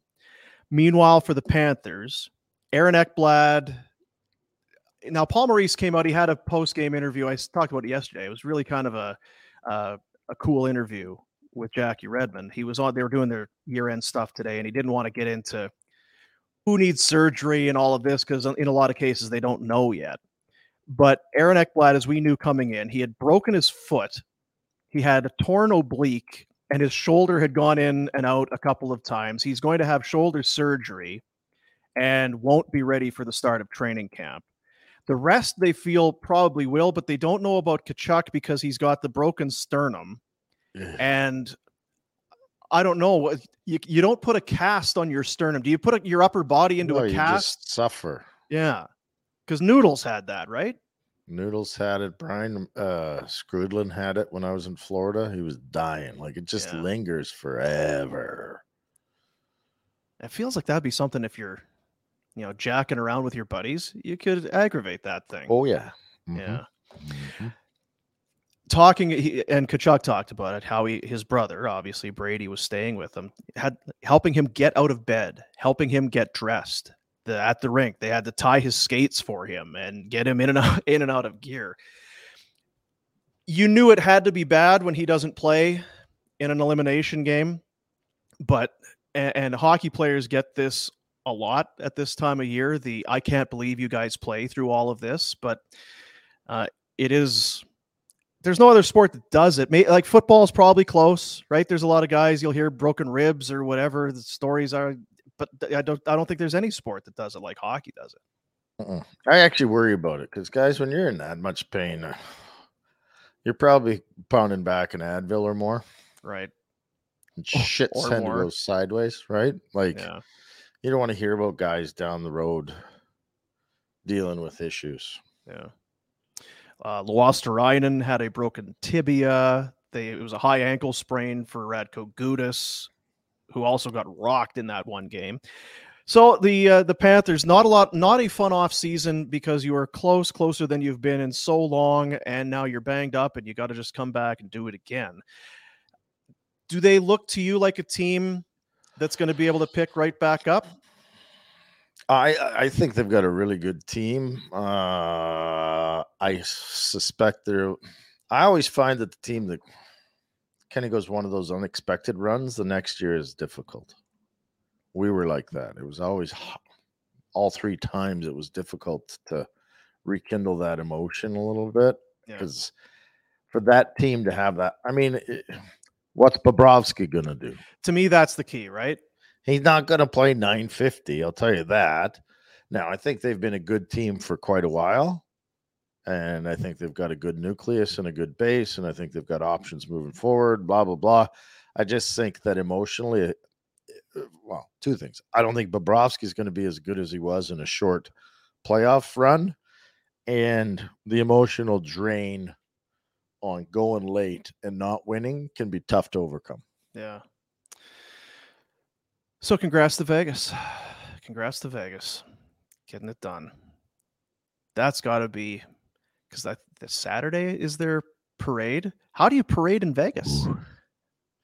Meanwhile, for the Panthers, Aaron Ekblad. Now, Paul Maurice came out. He had a post game interview. I talked about it yesterday. It was really kind of a uh, a cool interview with Jackie Redmond. He was on. They were doing their year end stuff today, and he didn't want to get into who needs surgery and all of this because in a lot of cases they don't know yet. But Aaron Ekblad, as we knew coming in, he had broken his foot. He had a torn oblique and his shoulder had gone in and out a couple of times. He's going to have shoulder surgery and won't be ready for the start of training camp. The rest they feel probably will, but they don't know about Tkachuk because he's got the broken sternum. And I don't know. You, you don't put a cast on your sternum. Do you put a, your upper body into no, a cast? suffer. Yeah, because Noodles had that, right? Noodles had it. Brian uh, Skrudland had it when I was in Florida. He was dying. Like it just yeah. lingers forever. It feels like that'd be something if you're, you know, jacking around with your buddies, you could aggravate that thing. Oh yeah, mm-hmm. yeah. Mm-hmm talking he, and Tkachuk talked about it how he his brother obviously Brady was staying with him had helping him get out of bed helping him get dressed the, at the rink they had to tie his skates for him and get him in and out in and out of gear you knew it had to be bad when he doesn't play in an elimination game but and, and hockey players get this a lot at this time of year the I can't believe you guys play through all of this but uh, it is there's no other sport that does it. Like football is probably close, right? There's a lot of guys you'll hear broken ribs or whatever the stories are, but I don't I don't think there's any sport that does it like hockey does it. Uh-uh. I actually worry about it because guys, when you're in that much pain, uh, you're probably pounding back an Advil or more. Right. and shit or tend to go sideways, right? Like Yeah. You don't want to hear about guys down the road dealing with issues. Yeah. Uh, Luostarinen had a broken tibia. They, it was a high ankle sprain for Radko Gudas, who also got rocked in that one game. So the uh, the Panthers not a lot, not a fun off season because you were close, closer than you've been in so long, and now you're banged up, and you got to just come back and do it again. Do they look to you like a team that's going to be able to pick right back up? I I think they've got a really good team. Uh, I suspect they're. I always find that the team that kind of goes one of those unexpected runs, the next year is difficult. We were like that. It was always all three times. It was difficult to rekindle that emotion a little bit Yeah. because for that team to have that, I mean, it, what's Bobrovsky gonna do? To me, that's the key, right? He's not going to play 950. I'll tell you that. Now, I think they've been a good team for quite a while. And I think they've got a good nucleus and a good base. And I think they've got options moving forward, blah, blah, blah. I just think that emotionally, uh, well, two things. I don't think Bobrovsky is going to be as good as he was in a short playoff run. And the emotional drain on going late and not winning can be tough to overcome. Yeah. So congrats to Vegas. Congrats to Vegas. Getting it done. That's got to be because that the Saturday is their parade. How do you parade in Vegas?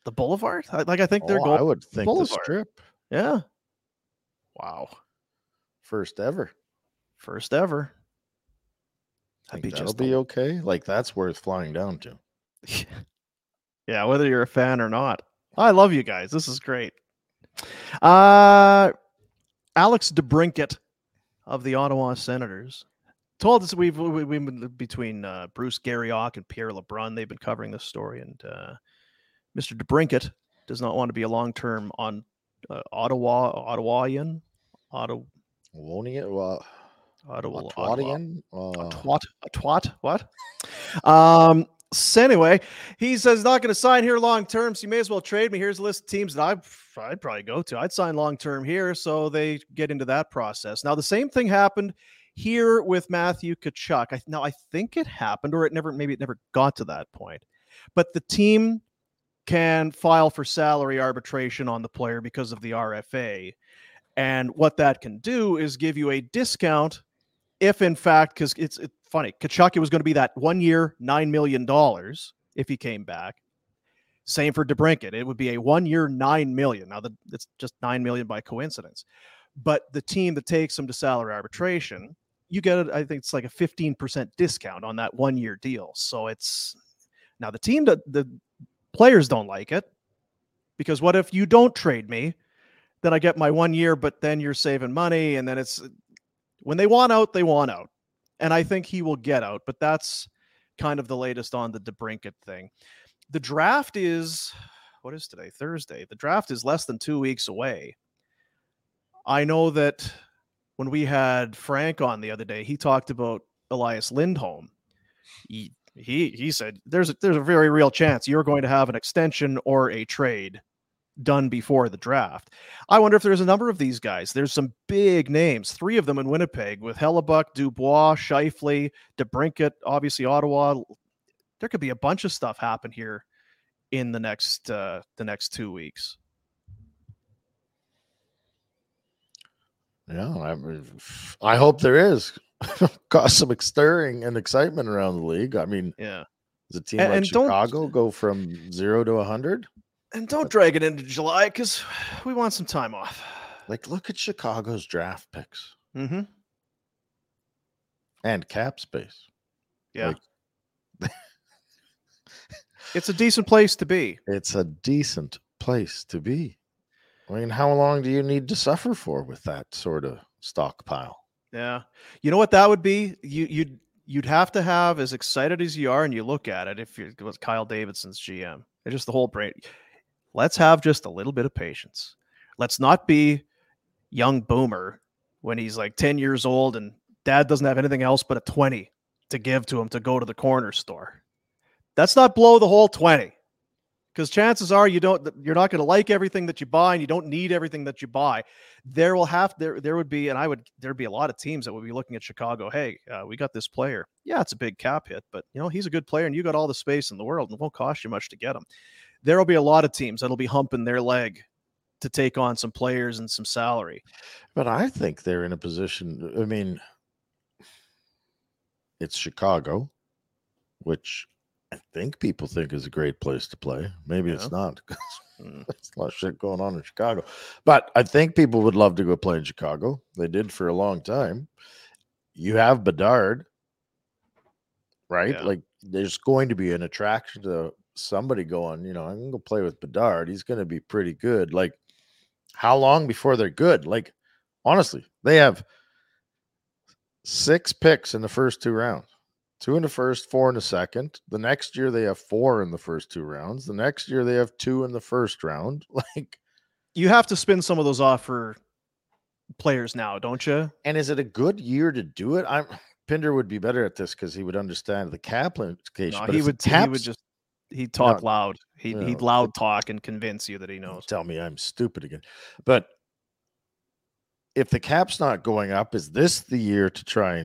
The Boulevard? Like I think they're Oh, going. I would think the Boulevard. strip. Yeah. Wow. First ever. First ever. That'd Think be that'll just be a- okay. Like that's worth flying down to. yeah, whether you're a fan or not. I love you guys. This is great. Uh Alex DeBrincat of the Ottawa Senators told us we've we- we've been between uh, Bruce Garrioch and Pierre LeBrun. They've been covering this story, and uh, Mr. DeBrincat does not want to be a long term on uh, Ottawa Ottawaian Ottawa Won't he? Well, Ottawa Ottawa. Twatian? a Uh, twat? A twat? What? Um so anyway he says not going to sign here long term so you may as well trade me. Here's a list of teams that I'd, I'd probably go to. I'd sign long term here. So they get into that process. Now the same thing happened here with matthew Tkachuk. I, now i think it happened or it never maybe it never got to that point but the team can file for salary arbitration on the player because of the rfa and what that can do is give you a discount if in fact, because it's, it's funny, Tkachuk was going to be that one year, $9 million if he came back. Same for DeBrincat. It would be a one year, 9 million. Now, the, it's just 9 million by coincidence. But the team that takes him to salary arbitration, you get, it. I think it's like a 15% discount on that one year deal. So it's now the team that the players don't like it because what if you don't trade me? Then I get my one year, but then you're saving money. And then it's when they want out, they want out. And I think he will get out, but that's kind of the latest on the DeBrincat thing. The draft is what is today? Thursday. The draft is less than two weeks away. I know that when we had Frank on the other day, he talked about Elias Lindholm. He he, he said there's a, there's a very real chance you're going to have an extension or a trade done before the draft. I wonder if there's a number of these guys. There's some big names, three of them in Winnipeg with Hellebuyck, Dubois, Scheifele, DeBrincat, obviously Ottawa. There could be a bunch of stuff happen here in the next uh, the next two weeks. yeah, I, I hope there is. Cause some stirring and excitement around the league. I mean, Yeah, does a team And- like and don't- Chicago go from zero to a hundred? And don't drag it into July because we want some time off. Like, look at Chicago's draft picks Mm-hmm. and cap space. Yeah, Like- it's a decent place to be. It's a decent place to be. I mean, how long do you need to suffer for with that sort of stockpile? Yeah. You know what that would be? You you'd you'd have to have as excited as you are and you look at it if it was Kyle Davidson's GM. It's just the whole brain. Let's have just a little bit of patience. Let's not be young boomer when he's like 10 years old and dad doesn't have anything else but a 20 to give to him to go to the corner store. That's not blow the whole 20. because chances are you don't you're not going to like everything that you buy and you don't need everything that you buy there will have there there would be and i would there'd be a lot of teams that would be looking at chicago hey uh, we got this player yeah it's a big cap hit but you know he's a good player and you got all the space in the world and it won't cost you much to get him there will be a lot of teams that'll be humping their leg to take on some players and some salary But I think they're in a position. I mean, it's Chicago, which I think people think is a great place to play. Maybe Yeah. it's not. 'cause Mm. There's a lot of shit going on in Chicago. But I think people would love to go play in Chicago. They did for a long time. You have Bedard, right? Yeah. Like there's going to be an attraction to somebody going, you know, I'm gonna go play with Bedard. He's gonna be pretty good. Like, how long before they're good? Like, honestly, they have six picks in the first two rounds. Two in the first, four in the second. The next year they have four in the first two rounds. The next year they have two in the first round. Like, you have to spin some of those off for players now don't you and is it a good year to do it? I'm Pinder would be better at this because he would understand the cap implication. no, he would. would he would just he'd talk No, loud he'd, no, he'd loud talk and convince you that he knows tell me I'm stupid again. But if the cap's not going up, is this the year to try and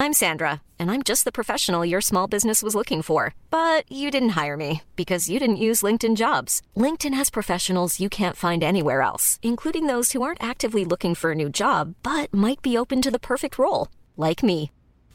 I'm Sandra, and I'm just the professional your small business was looking for. But you didn't hire me because you didn't use LinkedIn jobs. LinkedIn has professionals you can't find anywhere else, including those who aren't actively looking for a new job but might be open to the perfect role, like me.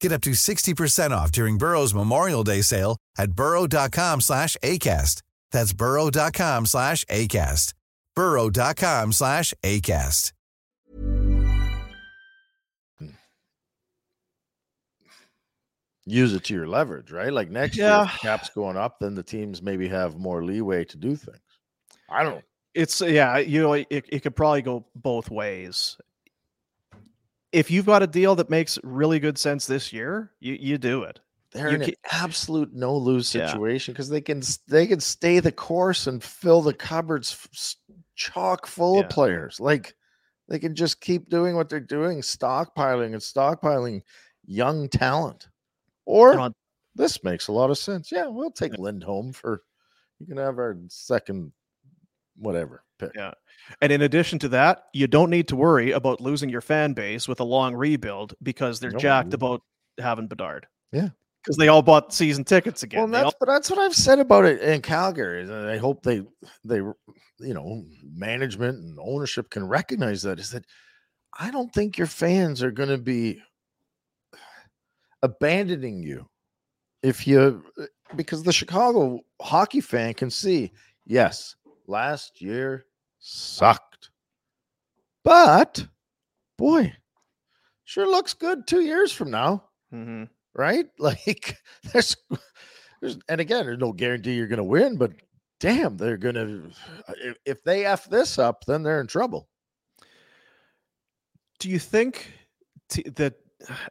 Get up to 60% off during Burrow's Memorial Day sale at burrow.com slash ACAST. That's burrow.com slash ACAST. burrow.com slash ACAST. use it to your leverage, right? Like next year, Yeah. if the cap's going up, then the teams maybe have more leeway to do things. I don't know. it's yeah you know it, it could probably go both ways if you've got a deal that makes really good sense this year you you do it They're You in an absolute no lose situation because they can they can stay the course and fill the cupboards chock full Yeah. of players. Like they can just keep doing what they're doing, stockpiling and stockpiling young talent. Or this makes a lot of sense. Yeah, we'll take Lindholm for you can have our second whatever pick. Yeah. And in addition to that, you don't need to worry about losing your fan base with a long rebuild because they're jacked about having Bedard. Yeah. Because they all bought season tickets again. Well, They all- that's but that's what I've said about it in Calgary. that I hope they they you know management and ownership can recognize that is that I don't think your fans are going to be abandoning you if you because the Chicago hockey fan can see yes last year sucked but boy sure looks good 2 years from now Mhm. right? Like there's, there's and again, there's no guarantee you're gonna win, but damn, they're gonna if, if they f this up, then they're in trouble. Do you think t- that,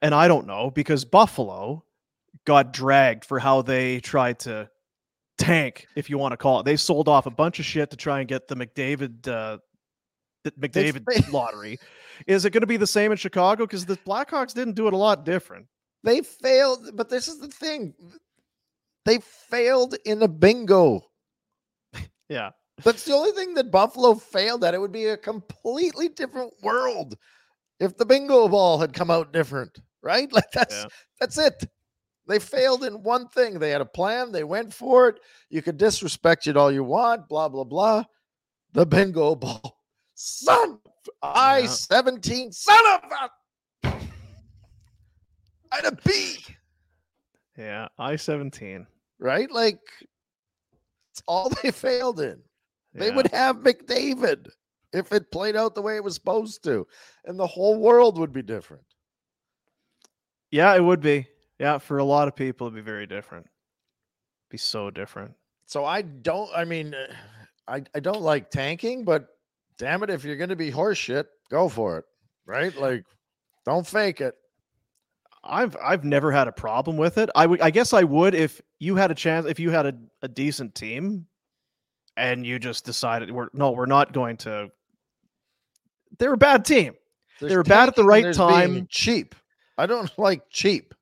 and I don't know, because Buffalo got dragged for how they tried to tank, if you want to call it. They sold off a bunch of shit to try and get the McDavid, uh, the McDavid lottery. Is it going to be the same in Chicago? Because the Blackhawks didn't do it a lot different. They failed, but this is the thing. They failed in a bingo. Yeah. That's the only thing that Buffalo failed at. It would be a completely different world if the bingo ball had come out different, right? Like that's Yeah. that's it. They failed in one thing. They had a plan. They went for it. You could disrespect it all you want. Blah blah blah. The bingo ball, son. I Yeah. seventeen, son of a. I had a B, Yeah. I 17. right? Like it's all they failed in. They Yeah. would have McDavid if it played out the way it was supposed to, and the whole world would be different. Yeah, it would be. Yeah, for a lot of people, it'd be very different. Be so different. So I don't. I mean, uh, I I don't like tanking, but damn it, if you're going to be horseshit, go for it, right? Like, don't fake it. I've I've never had a problem with it. I would I guess I would if you had a chance if you had a, a decent team and you just decided we're no, we're not going to they're a bad team. There's They were bad at the right time. Cheap. I don't like cheap.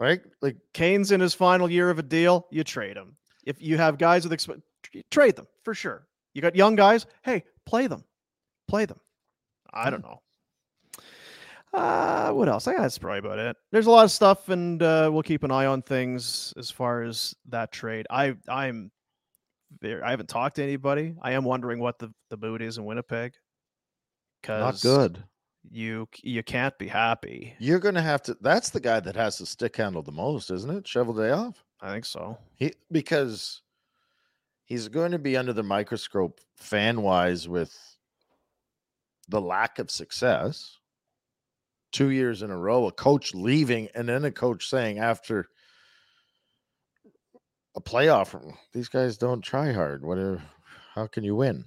Right? Like Kane's in his final year of a deal, you trade him. If you have guys with exp- trade them for sure. You got young guys, hey, play them. Play them. I don't know. Uh, what else? I think that's probably about it. There's a lot of stuff, and uh, we'll keep an eye on things as far as that trade. I I'm there. I haven't talked to anybody. I am wondering what the the mood is in Winnipeg. not good. You you can't be happy. You're going to have to. That's the guy that has to stick handle the most, isn't it? Shovel day off. I think so. He because he's going to be under the microscope fan wise with the lack of success. Two years in a row, a coach leaving, and then a coach saying after a playoff, these guys don't try hard. What? How can you win?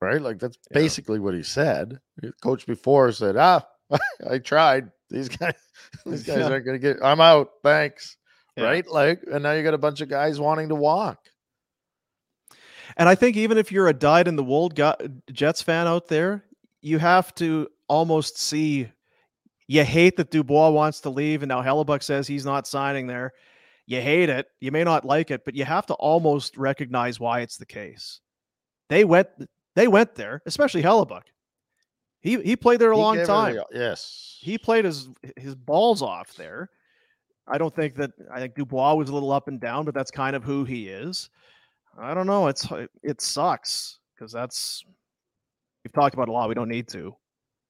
Right? Like that's Yeah. basically what he said. Coach before said, "Ah, I tried. These guys, these guys Yeah. aren't going to get. I'm out. Thanks." Yeah. right? Like, and now you got a bunch of guys wanting to walk. And I think even if you're a dyed in the wool Jets fan out there, you have to almost see you hate that Dubois wants to leave and now Hellebuyck says he's not signing there. You hate it. You may not like it, but you have to almost recognize why it's the case. They went they went there, especially Hellebuyck. He he played there a He long it time. yes, He played his his balls off there. I don't think that I think Dubois was a little up and down, but that's kind of who he is. I don't know. It's it sucks because that's we've talked about a lot. We don't need to,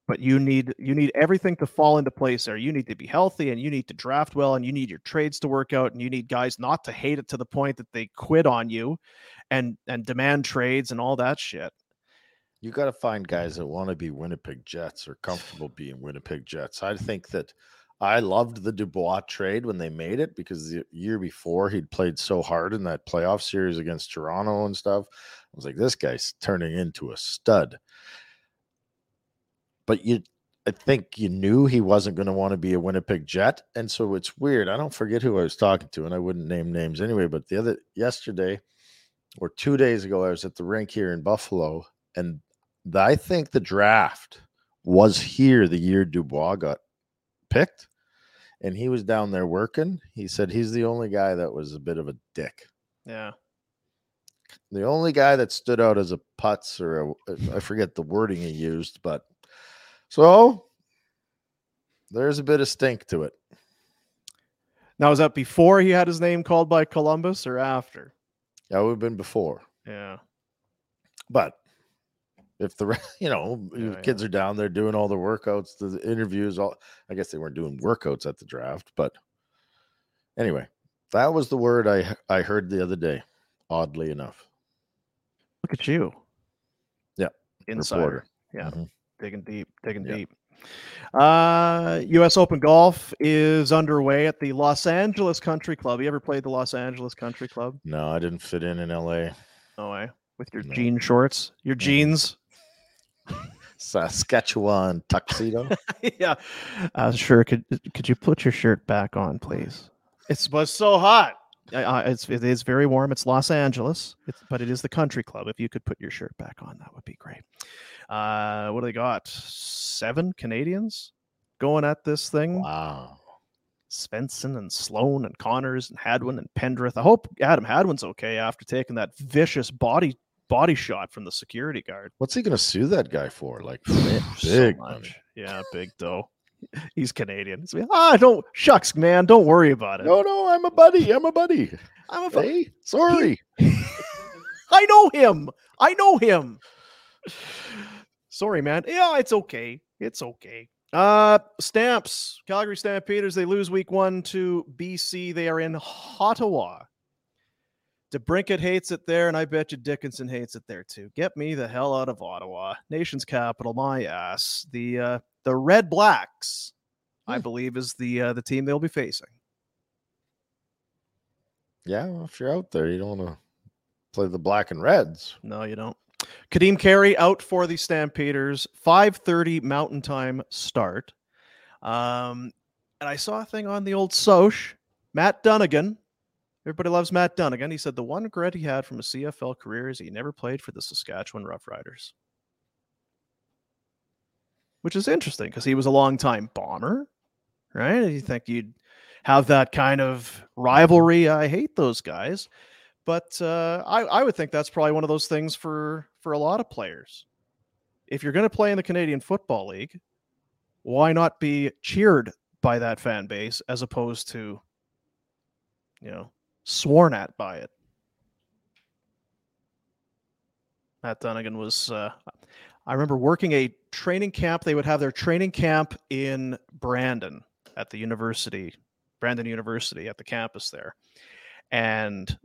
but you need you need everything to fall into place there. You need to be healthy, and you need to draft well, and you need your trades to work out, and you need guys not to hate it to the point that they quit on you, and and demand trades and all that shit. You got to find guys that want to be Winnipeg Jets or comfortable being Winnipeg Jets. I think that I loved the Dubois trade when they made it because the year before he'd played so hard in that playoff series against Toronto and stuff. I was like, this guy's turning into a stud. But you, I think you knew he wasn't going to want to be a Winnipeg Jet, and so it's weird. I don't forget who I was talking to, and I wouldn't name names anyway. But the other yesterday or two days ago, I was at the rink here in Buffalo, and I think the draft was here the year Dubois got picked, and he was down there working. He said he's the only guy that was a bit of a dick. Yeah, The only guy that stood out as a putz or a, I forget the wording he used, but so there's a bit of stink to it. now was that before he had his name called by Columbus or after? That would have been before, Yeah, but if the you know Yeah, the yeah. kids are down there doing all the workouts, the interviews, all I guess they weren't doing workouts at the draft, but anyway, that was the word I I heard the other day. Oddly enough, look at you. Yeah, insider. reporter. Yeah, Mhm. digging deep, digging Yeah. deep. Uh, U.S. Open golf is underway at the Los Angeles Country Club. You ever played the Los Angeles Country Club? no, I didn't fit in in L.A. No way. With your No. jean shorts, your Mhm. jeans. Saskatchewan tuxedo. yeah. Uh, sure. Could could you put your shirt back on, please? It was so hot. I, I, it's it is very warm. It's Los Angeles, it's, but it is the country club. If you could put your shirt back on, that would be great. Uh, what do they got? Seven Canadians going at this thing. wow. Svensson and Sloan and Conners and Hadwin and Pendrith. I hope Adam Hadwin's okay after taking that vicious body body shot from the security guard. What's he going to sue that guy for? Like So big much. money. Yeah, big dough. He's Canadian. He's like, ah, don't shucks, man. Don't worry about it. No, no, I'm a buddy. I'm a buddy. I'm a buddy. Hey, sorry. I know him. I know him. Sorry, man. Yeah, it's okay. It's okay. Uh Stamps, Calgary Stampeders, they lose week one to BC. They are in Ottawa. DeBrincat hates it there, and I bet you Dickinson hates it there too. Get me the hell out of Ottawa, nation's capital, my ass. The uh the Redblacks, I believe, is the uh, the team they'll be facing. Yeah, well, if you're out there, you don't want to play the black and reds. No, you don't. Kadeem Carey out for the Stampeders. 5:30 Mountain Time start. Um, and I saw a thing on the old Soch. Matt Dunnigan. Everybody loves Matt Dunnigan. He said the one regret he had from a CFL career is he never played for the Saskatchewan Roughriders. Which is interesting because he was a long time bomber, right? You think you'd have that kind of rivalry. I hate those guys but uh, I, I would think that's probably one of those things for for a lot of players. If you're going to play in the Canadian Football League, why not be cheered by that fan base as opposed to, you know, sworn at by it? Matt Dunnigan was. Uh, I remember working a training camp. They would have their training camp in Brandon at the university, Brandon University at the campus there, and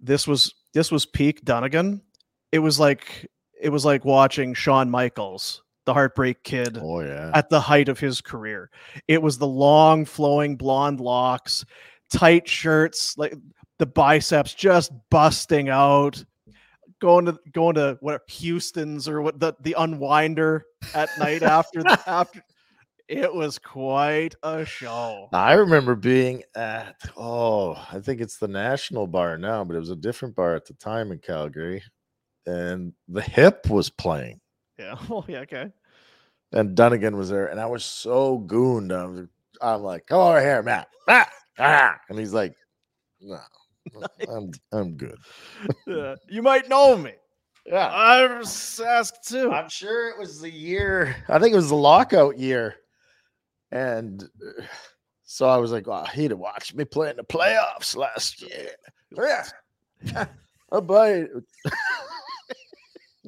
this was this was peak Dunnigan. It was like it was like watching Shawn Michaels, the Heartbreak Kid, Oh yeah. at the height of his career. It was the long flowing blonde locks, tight shirts, like the biceps just busting out. Going to going to what Houston's or what the the unwinder at night after the, after it was quite a show. I remember being at oh, I think it's the National Bar now, but it was a different bar at the time in Calgary, and the Hip was playing, Yeah. Oh yeah. Okay. and Dunnigan was there, and I was so gooned. I'm, I'm like, come over here, Matt, Matt, ah! and he's like, no, I'm I'm good. Uh, you might know me. Yeah, I'm Sask too. I'm sure it was the year. I think it was the lockout year, and uh, so I was like, "Oh, he'd have watched me play in the playoffs last year." Yeah, I'll buy it.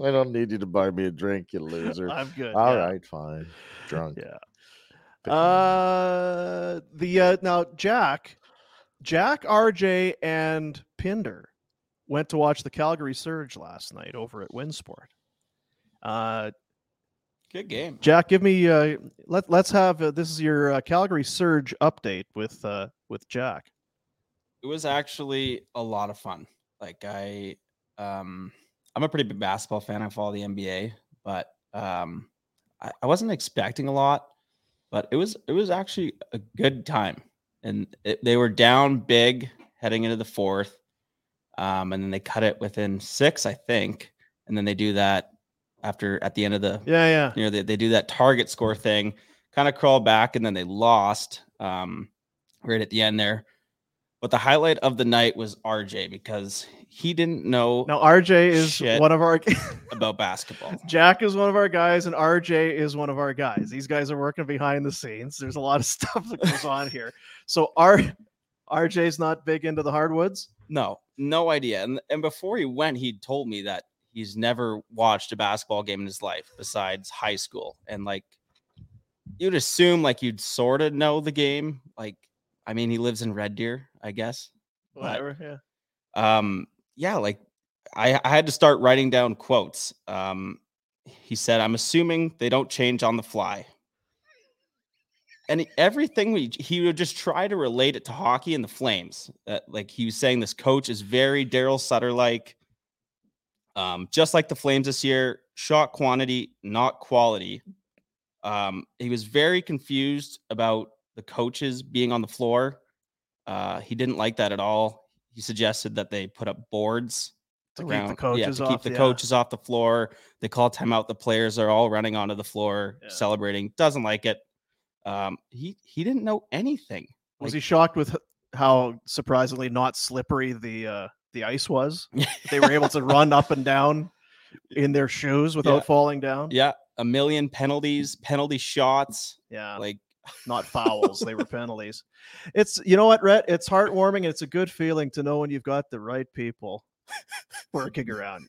I don't need you to buy me a drink, you loser. I'm good. All yeah. right, fine. Drunk. Yeah. Uh, the uh, now Jack, Jack, RJ, and Pinder went to watch the Calgary Surge last night over at Winsport. Uh, Good game. Jack, give me uh, let let's have uh, this is your uh, Calgary Surge update with uh with Jack. It was actually a lot of fun. Like I um I'm a pretty big basketball fan. I follow the NBA, but um I, I wasn't expecting a lot, but it was it was actually a good time. And it, they were down big heading into the fourth. Um, and then they cut it within six, I think. And then they do that after at the end of the Yeah, yeah. you know they, they do that target score thing kind of crawl back and then they lost um right at the end there but the highlight of the night was rj because he didn't know Now RJ is one of our about basketball Jack is one of our guys, and RJ is one of our guys. These guys are working behind the scenes. There's a lot of stuff that goes on here. So R RJ's not big into the hardwoods. no no idea and, and before he went he told me that he's never watched a basketball game in his life besides high school and like you'd assume like you'd sort of know the game like i mean he lives in red deer i guess But- Whatever. Yeah. um yeah like I, I had to start writing down quotes um he said i'm assuming they don't change on the fly and everything we, he would just try to relate it to hockey and the flames uh, like he was saying this coach is very Darryl Sutter like um just like the flames this year shot quantity not quality um he was very confused about the coaches being on the floor uh he didn't like that at all he suggested that they put up boards To keep the around- yeah, coaches to off, keep the yeah. coaches off the floor. They call timeout. The players are all running onto the floor Yeah. celebrating. Doesn't like it. Um, he he didn't know anything Was Like- he shocked with how surprisingly not slippery the uh, the ice was? they were able to run up and down in their shoes without falling down. Yeah, a million penalties, penalty shots. Yeah, Like not fouls; they were penalties. It's you know what, Rhett? It's heartwarming and it's a good feeling to know when you've got the right people working around,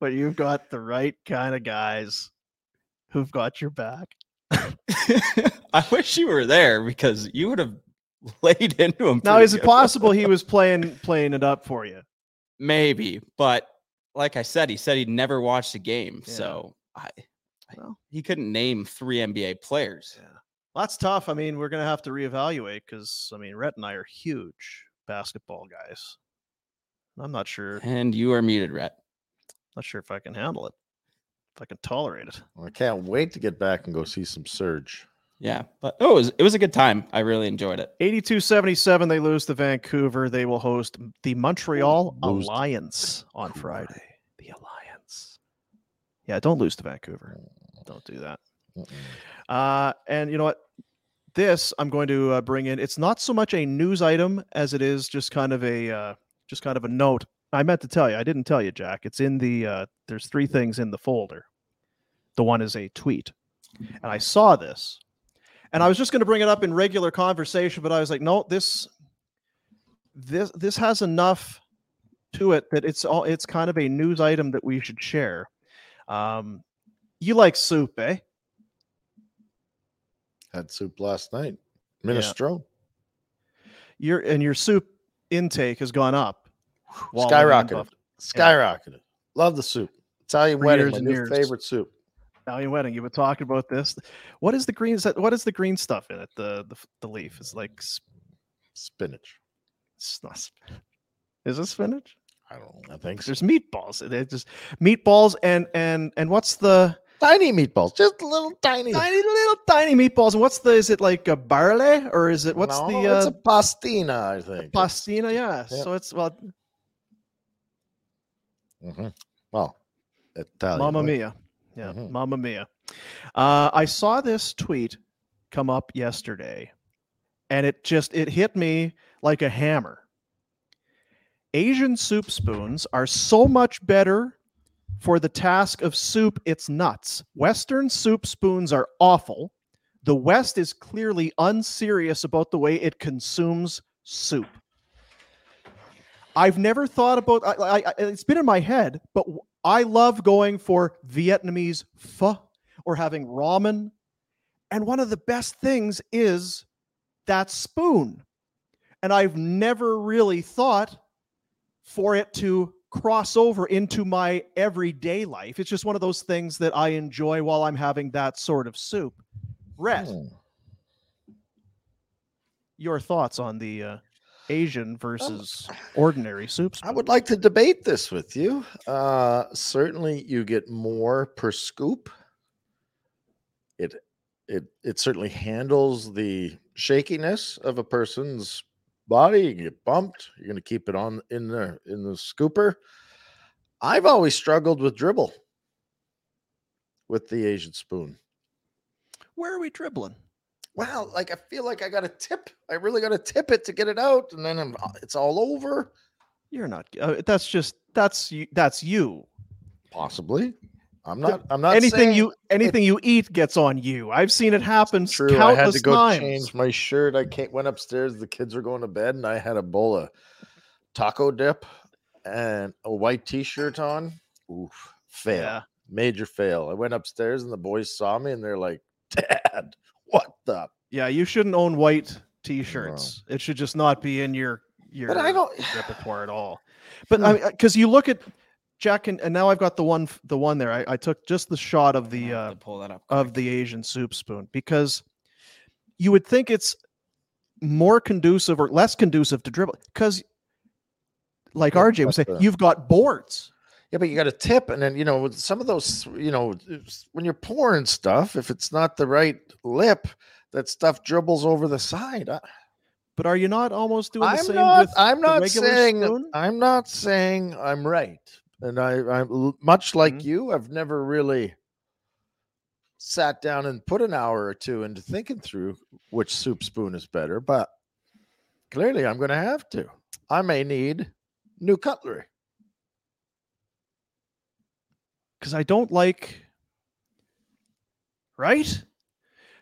but you've got the right kind of guys who've got your back. I wish you were there because you would have laid into him. Now, is it good. possible he was playing playing it up for you? Maybe, but like I said, he said he'd never watched a game, Yeah. so I, I- Well. he couldn't name three NBA players. Well, that's tough. I mean, we're going to have to reevaluate because I mean, Rhett and I are huge basketball guys. I'm not sure. And you are muted, Rhett. Not sure if I can handle it. If I can tolerate it. I can't wait to get back and go see some Surge. Yeah, but oh, it was it was a good time. I really enjoyed it. 82-77, they lose to Vancouver. They will host the Montreal Lose Alliance on Friday. The Alliance. Yeah, don't lose to Vancouver. Don't do that. Uh, and you know what? This I'm going to uh, bring in. It's not so much a news item as it is just kind of a uh, just kind of a note. I meant to tell you. I didn't tell you, Jack. It's in the. Uh, there's three things in the folder. The one is a tweet, and I saw this, and I was just going to bring it up in regular conversation, but I was like, no, this, this, this has enough to it that it's all. It's kind of a news item that we should share. Um, you like soup, eh? Had soup last night. Minestrone. your and your soup intake has gone up. while living in Skyrocketed. Skyrocketed. Love the soup. Italian For wedding, my new years. favorite soup. Italian wedding. You were talking about this. What is the green? is that- What is the green stuff in it? The the, the leaf is like Spinach. it's not Is it spinach? I don't know. I think so. There's meatballs. They just meatballs and and and what's the Tiny meatballs. Just little tiny. tiny little tiny meatballs? And what's the? Is it like a barley or is it what's No, the it's uh, a pastina, I think. pastina? Yeah. Yeah. So it's well, Mhm. Well, Italian. Mamma mia. Yeah, Mhm. Mamma mia. Uh, I saw this tweet come up yesterday, and it just it hit me like a hammer. Asian soup spoons are so much better for the task of soup, it's nuts. Western soup spoons are awful. The West is clearly unserious about the way it consumes soup. I've never thought about I, I, it's been in my head, but I love going for Vietnamese pho or having ramen. And one of the best things is that spoon. And I've never really thought for it to cross over into my everyday life. It's just one of those things that I enjoy while I'm having that sort of soup. Rhett, Hmm. your thoughts on the uh, Asian versus ordinary soups? I would like to debate this with you. Uh, certainly, you get more per scoop. It it it certainly handles the shakiness of a person's body. You get bumped. You're going to keep it on in the in the scooper. I've always struggled with dribble with the Asian spoon. Where are we dribbling? Well, like I feel like I got to tip. I really got to tip it to get it out, and then I'm, it's all over. You're not. Uh, that's just that's you. That's you. Possibly. I'm not. I'm not anything saying you anything you eat gets on you. I've seen it happen True. I had to go times. change my shirt. I can't, went upstairs. The kids were going to bed, and I had a bowl of taco dip and a white T-shirt on. Oof, fail, Yeah. major fail. I went upstairs, and the boys saw me, and they're like, "Dad, what the?" Yeah, you shouldn't own white t-shirts. It should just not be in your your But I don't. repertoire at all. But I hmm. mean, uh, because you look at Jack, and, and now I've got the one the one there. I, I took just the shot of the uh, pull that up. of the Asian soup spoon because you would think it's more conducive or less conducive to dribble because like Yeah, RJ was saying, but, uh, you've got boards. Yeah, but you got to tip, and then you know with some of those, you know, when you're pouring stuff, if it's not the right lip, that stuff dribbles over the side. I, But are you not almost doing the I'm same not. with I'm the not regular saying. spoon? I'm not saying I'm right. And I, I'm much like Mhm. you. I've never really sat down and put an hour or two into thinking through which soup spoon is better. But clearly I'm going to have to. I may need new cutlery. because I don't like. Right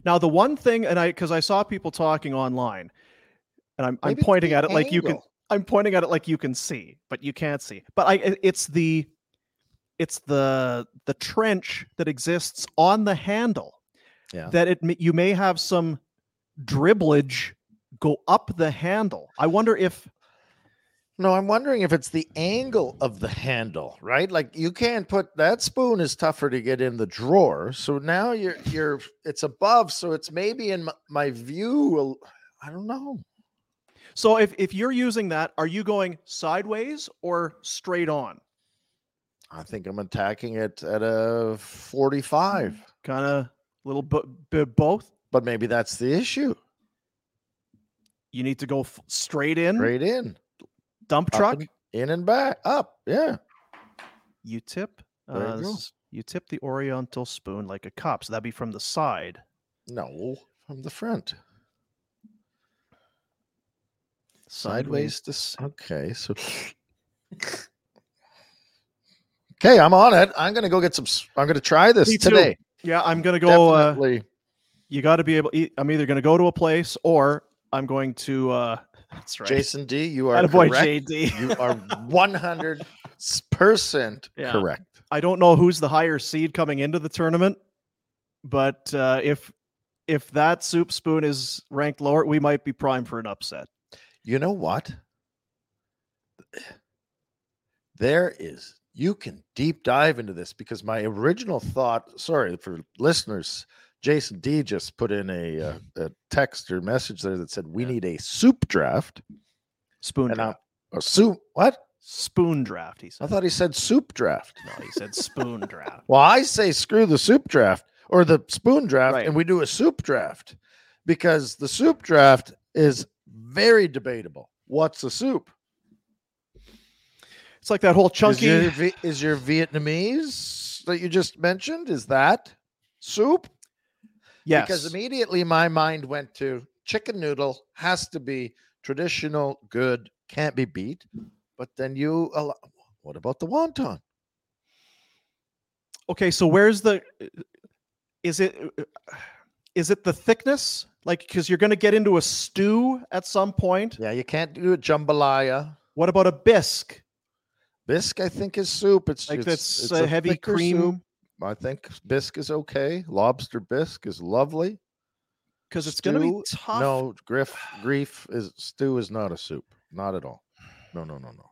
now, the one thing, and I because I saw people talking online, and I'm I'm pointing at it like you can. I'm pointing at it like you can see, but you can't see. But I, it's the, it's the the trench that exists on the handle Yeah. that it you may have some dribblage go up the handle. I wonder if No, I'm wondering if it's the angle of the handle, right? Like you can't put that spoon is tougher to get in the drawer. So now you're you're it's above, so it's maybe in my, my view. I don't know. So. If if you're using that, are you going sideways or straight on? I think I'm attacking it at a 45, Kind of little bit b- both. but maybe that's the issue. You need to go f- straight in, Right in, dump truck. and- in and back, up. Yeah. You tip. You Uh, s- you tip the Oriental spoon like a cup. So that'd be from the side. No, from the front. Sideways. Sideways to okay. So Okay, I'm on it. I'm gonna go get some I'm gonna try this today. Yeah, I'm gonna go. Uh, Definitely. you got to be able. I'm either gonna go to a place or I'm going to. uh That's right. Jason D, you are Attaboy, correct. JD. you are 100 percent Yeah. correct. I don't know who's the higher seed coming into the tournament, but uh, if if that soup spoon is ranked lower, we might be primed for an upset. You know what? There is you can deep dive into this because my original thought, sorry for listeners, Jason D just put in a, uh, a text or message there that said we need a soup draft. Spoon And draft. A soup what? Spoon draft. He said. I thought he said soup draft. No, he said spoon draft. Well, I say screw the soup draft or the spoon draft, Right. and we do a soup draft because the soup draft is very debatable. What's the soup? It's like that whole Is chunky. your, is your Vietnamese that you just mentioned? Is that soup? yes. Because immediately my mind went to chicken noodle has to be traditional, good, can't be beat. But then you, allow, what about the wonton? okay, so where's the? Is it? Is it the thickness? Like, because you're going to get into a stew at some point. Yeah, you can't do a jambalaya. What about a bisque? Bisque, I think, is soup. It's Like it's, that's it's a heavy cream. soup. I think bisque is okay. Lobster bisque is lovely. Because it's going to be tough. No, griff grief is stew is not a soup. Not at all. No, no, no, no.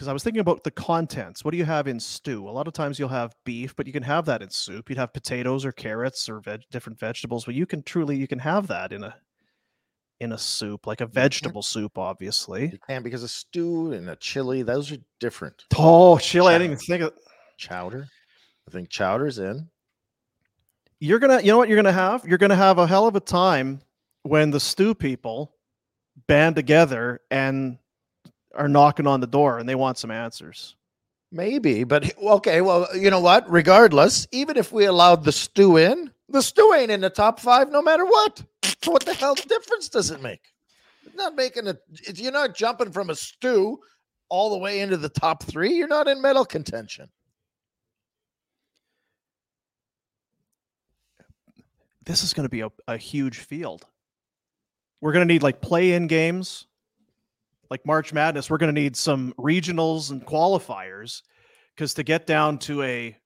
Because I was thinking about the contents. What do you have in stew? A lot of times you'll have beef, but you can have that in soup. You'd have potatoes or carrots or veg- different vegetables. But you can truly you can have that in a in a soup, like a vegetable soup, obviously. You can because a stew and a chili, those are different. Oh, chili! I didn't even think of. Chowder. I think chowder's in. You're gonna, you know what you're gonna have? You're gonna have a hell of a time when the stew people band together and are knocking on the door and they want some answers. Maybe, but okay, well, you know what? Regardless, even if we allowed the stew in, the stew ain't in the top five no matter what. So what the hell difference does it make? It's not making a you're not jumping from a stew all the way into the top three. You're not in medal contention. this is going to be a, a huge field. We're going to need like play in games, like March Madness. We're going to need some regionals and qualifiers because to get down to a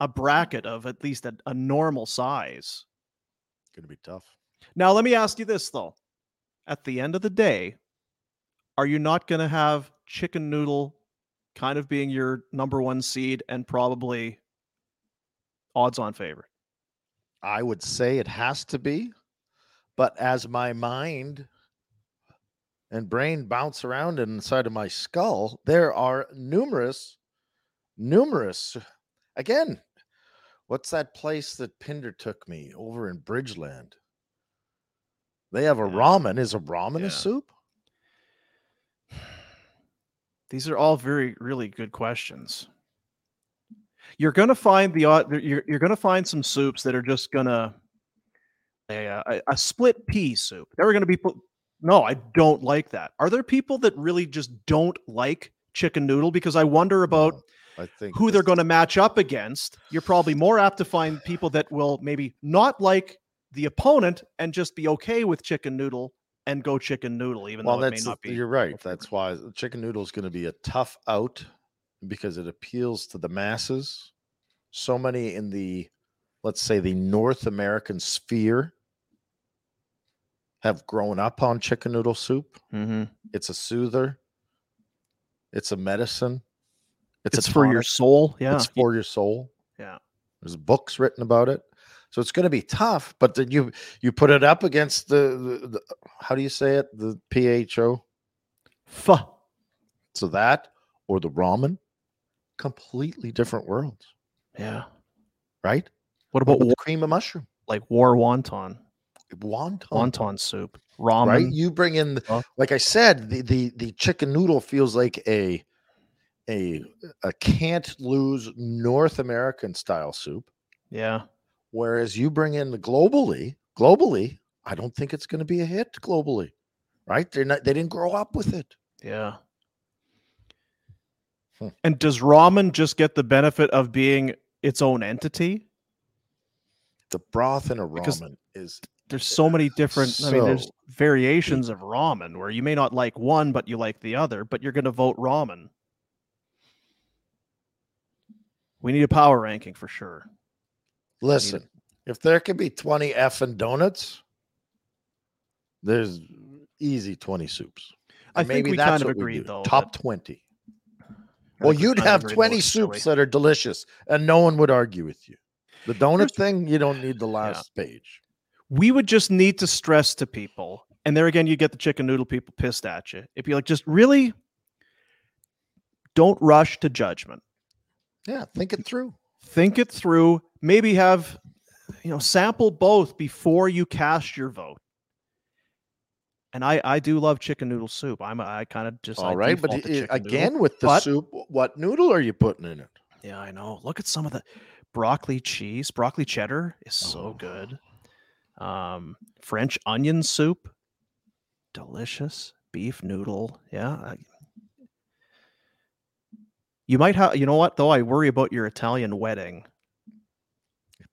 a bracket of at least a, a normal size. Gonna be tough. Now, let me ask you this though. At the end of the day, are you not going to have chicken noodle kind of being your number one seed and probably odds on favorite? I would say it has to be, but as my mind and brain bounce around inside of my skull, there are numerous, numerous. Again, what's that place that Pinder took me over in Bridgeland? They have a ramen. Is a ramen Yeah. a soup? These are all very, really good questions. You're going to find the odd. You're, you're going to find some soups that are just going to a, a, a split pea soup. There are going to be No, I don't like that. Are there people that really just don't like chicken noodle? Because I wonder about No, I think who they're going to match up against. You're probably more apt to find people that will maybe not like the opponent and just be okay with chicken noodle and go chicken noodle, even Well, though it may that's not be. you're right. That's why chicken noodle is going to be a tough out because it appeals to the masses. So many in the, let's say, the North American sphere have grown up on chicken noodle soup. Mhm. It's a soother. It's a medicine. It's, It's a for your soul. Yeah. It's for your soul. Yeah. There's books written about it. So it's going to be tough, but then you you put it up against the, the, the how do you say it? The PHO. Fuh. So that or the ramen, completely different worlds, Yeah. right? What What about about wa- the cream of mushroom? like war wonton, Wonton. wonton soup, ramen? right? You bring in, the- Huh? like I said, the, the the chicken noodle feels like a a a can't lose North American style soup. Yeah. Whereas you bring in the globally, globally, I don't think it's going to be a hit globally, right? They're not. They didn't grow up with it. Yeah. Hmm. And does ramen just get the benefit of being its own entity? The broth in a Because ramen is There's so many different. I mean, there's variations of ramen where you may not like one, but you like the other, but you're going to vote ramen. We need a power ranking for sure. Listen, if there could be 20 f and donuts, there's easy 20 soups. I And think maybe we that's kind of agreed, though, Top 20. Well, you'd have 20 was silly. soups that are delicious, and no one would argue with you. The donut thing, you don't need the last page. We would just need to stress to people, and there again, you get the chicken noodle people pissed at you. If you like, just really don't rush to judgment. Yeah, think it through. Think it through. Maybe have you know sample both before you cast your vote. And I I do love chicken noodle soup. I'm I kind of just I All right, but default to i- chicken noodle. again with the but- soup, what noodle are you putting in it? Yeah, I know. Look at some of the broccoli cheese. Broccoli cheddar is so Oh. good. Um, French onion soup, delicious. Beef noodle, yeah. I- You might have. You know what though? I worry about your Italian wedding.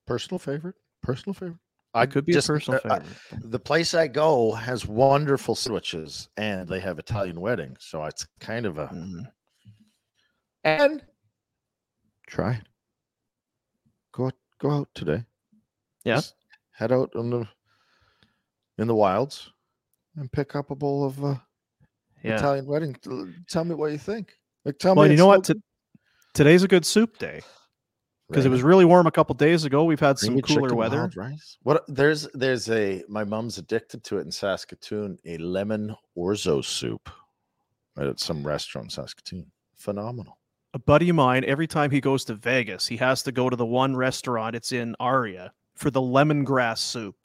Personal favorite? Personal favorite? I could be just- a personal uh, uh, favorite. the place I go has wonderful sandwiches and they have Italian weddings. So it's kind of a Mhm. and try it. Go out, go out today. Yeah. Just head out in the in the wilds and pick up a bowl of uh, Yeah. Italian wedding. Tell me what you think. Like tell Well, me you know what? To- today's a good soup day because it was really warm a couple days ago. We've had some cooler weather. What there's there's a my mom's addicted to it in Saskatoon, a lemon orzo soup at some restaurant in Saskatoon. Phenomenal. a buddy of mine, every time he goes to Vegas, he has to go to the one restaurant. It's in Aria for the lemongrass soup.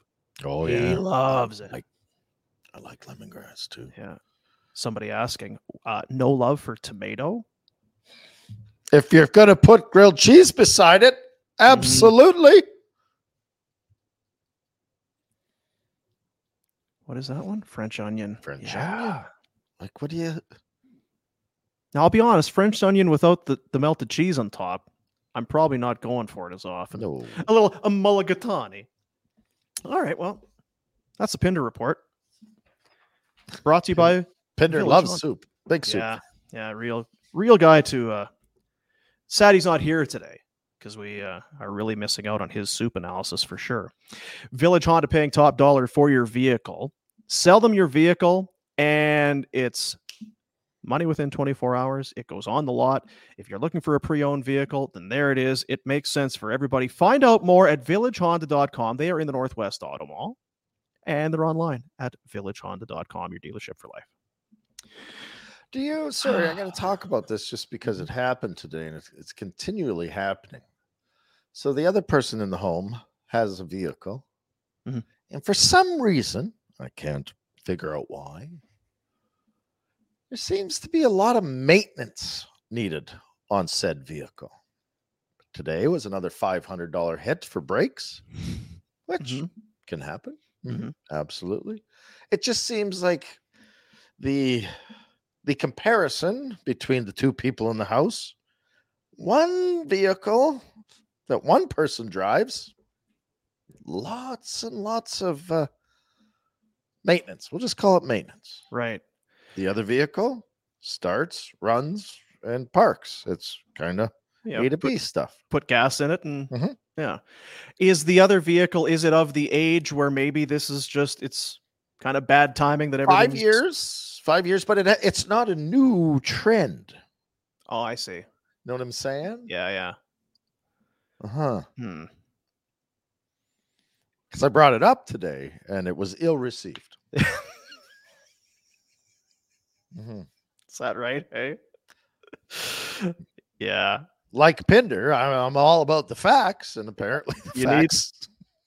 Oh yeah, He loves it. Like I like lemongrass too. Yeah. Somebody asking, uh, no love for tomato? If you're gonna put grilled cheese beside it, Mm-hmm. absolutely. What is that one? French onion. French Yeah. onion. Like what do you Now I'll be honest, French onion without the, the melted cheese on top, I'm probably not going for it as often. no A little a mulligatawny. All right, well, that's a Pinder report. Brought to you by Pinder Village loves on- soup. Big soup. Yeah, yeah, real real guy to uh sad he's not here today because we uh, are really missing out on his soup analysis for sure. Village Honda paying top dollar for your vehicle. Sell them your vehicle and it's money within 24 hours. It goes on the lot. If you're looking for a pre-owned vehicle, then there it is. It makes sense for everybody. Find out more at villagehonda.com. They are in the Northwest Auto Mall and they're online at villagehonda.com, your dealership for life. Do you? Sorry, I got to talk about this just because it happened today and it's, it's continually happening. So the other person in the home has a vehicle, Mhm. and for some reason, I can't figure out why, there seems to be a lot of maintenance needed on said vehicle. Today was another $500 hit for brakes, which Mhm. can happen. Mhm. Absolutely. It just seems like the the comparison between the two people in the house, one vehicle that one person drives, lots and lots of uh, maintenance. We'll just call it maintenance. Right. The other vehicle starts, runs, and parks. It's kind of Yeah. A to put, B stuff. put gas in it and Mhm. yeah. Is the other vehicle is it of the age where maybe this is just it's kind of bad timing that everything Five years, five years, but it it's not a new trend. Oh, I see. Know what I'm saying? Yeah, yeah. Uh huh. Hmm. Because I brought it up today and it was ill received. Mhm. Is that right? Hey. yeah. Like Pinder, I'm all about the facts, and apparently You need-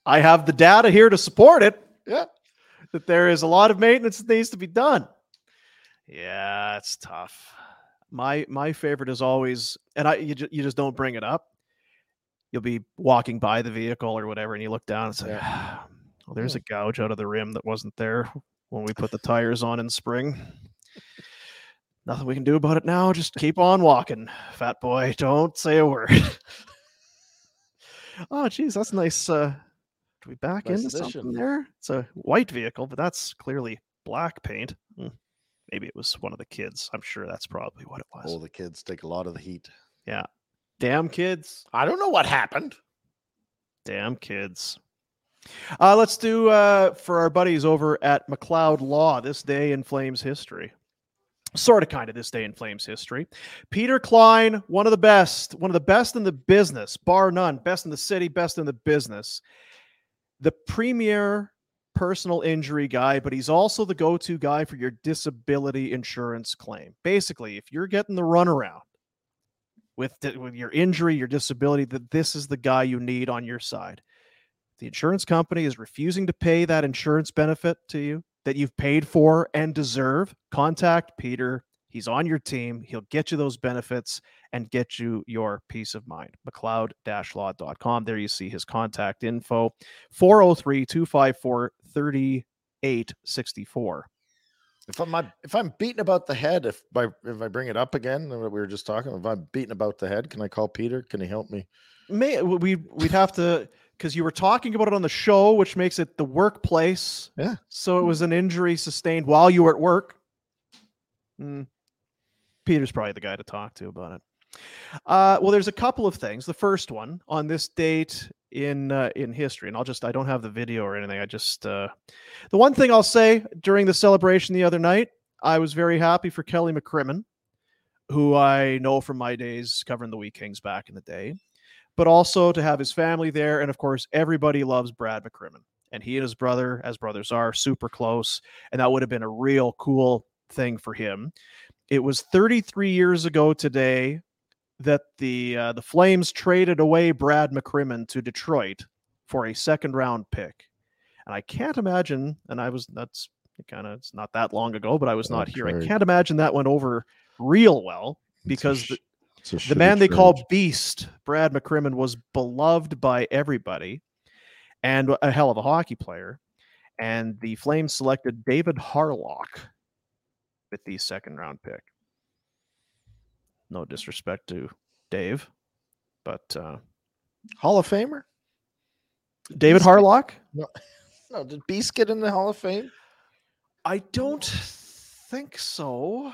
I have the data here to support it. Yeah. That there is a lot of maintenance that needs to be done. Yeah, it's tough. My my favorite is always, and I you, ju- you just don't bring it up. You'll be walking by the vehicle or whatever, and you look down and say, ah, "Well, there's hmm. a gouge out of the rim that wasn't there when we put the tires on in spring." Nothing we can do about it now. Just keep on walking, fat boy. Don't say a word. oh, geez, that's nice. Uh, do we back Nice into something there? It's a white vehicle, but that's clearly black paint. Hmm. Maybe it was one of the kids. I'm sure that's probably what it was. Oh, the kids take a lot of the heat. Yeah. Damn kids. I don't know what happened. Damn kids. Uh, let's do uh, for our buddies over at McLeod Law this day in Flames history. Sort of kind of this day in Flames history. Peter Klein, one of the best, one of the best in the business, bar none, best in the city, best in the business. The premier personal injury guy, but he's also the go to guy for your disability insurance claim. Basically, if you're getting the runaround, with with your injury, your disability, that this is the guy you need on your side. The insurance company is refusing to pay that insurance benefit to you that you've paid for and deserve. Contact Peter. He's on your team. He'll get you those benefits and get you your peace of mind. McLeod-law.com. There you see his contact info. 403-254-3864. If I'm if I'm beaten about the head, if by if I bring it up again, what we were just talking, if I'm beaten about the head, can I call Peter? Can he help me? May we we'd have to because you were talking about it on the show, which makes it the workplace. Yeah. So it was an injury sustained while you were at work. Hmm. Peter's probably the guy to talk to about it. Uh, well, there's a couple of things. The first one on this date in uh, in history, and I'll just I don't have the video or anything. I just uh, the one thing I'll say during the celebration the other night, I was very happy for Kelly McCrimmon, who I know from my days covering the Wheat Kings back in the day but also to have his family there. And of course, everybody loves Brad McCrimmon. And he and his brother, as brothers are, super close. And that would have been a real cool thing for him. It was 33 years ago today that the uh, the Flames traded away Brad McCrimmon to Detroit for a second round pick. And I can't imagine, and I was that's kind of it's not that long ago, but I was not here. I can't imagine that went over real well because the, it's a the man they call Beast, Brad McCrimmon, was beloved by everybody and a hell of a hockey player. And the Flames selected David Harlock with the second round pick. No disrespect to Dave, but uh, Hall of Famer. David Beast- Harlock? No, did Beast get in the Hall of Fame? I don't think so.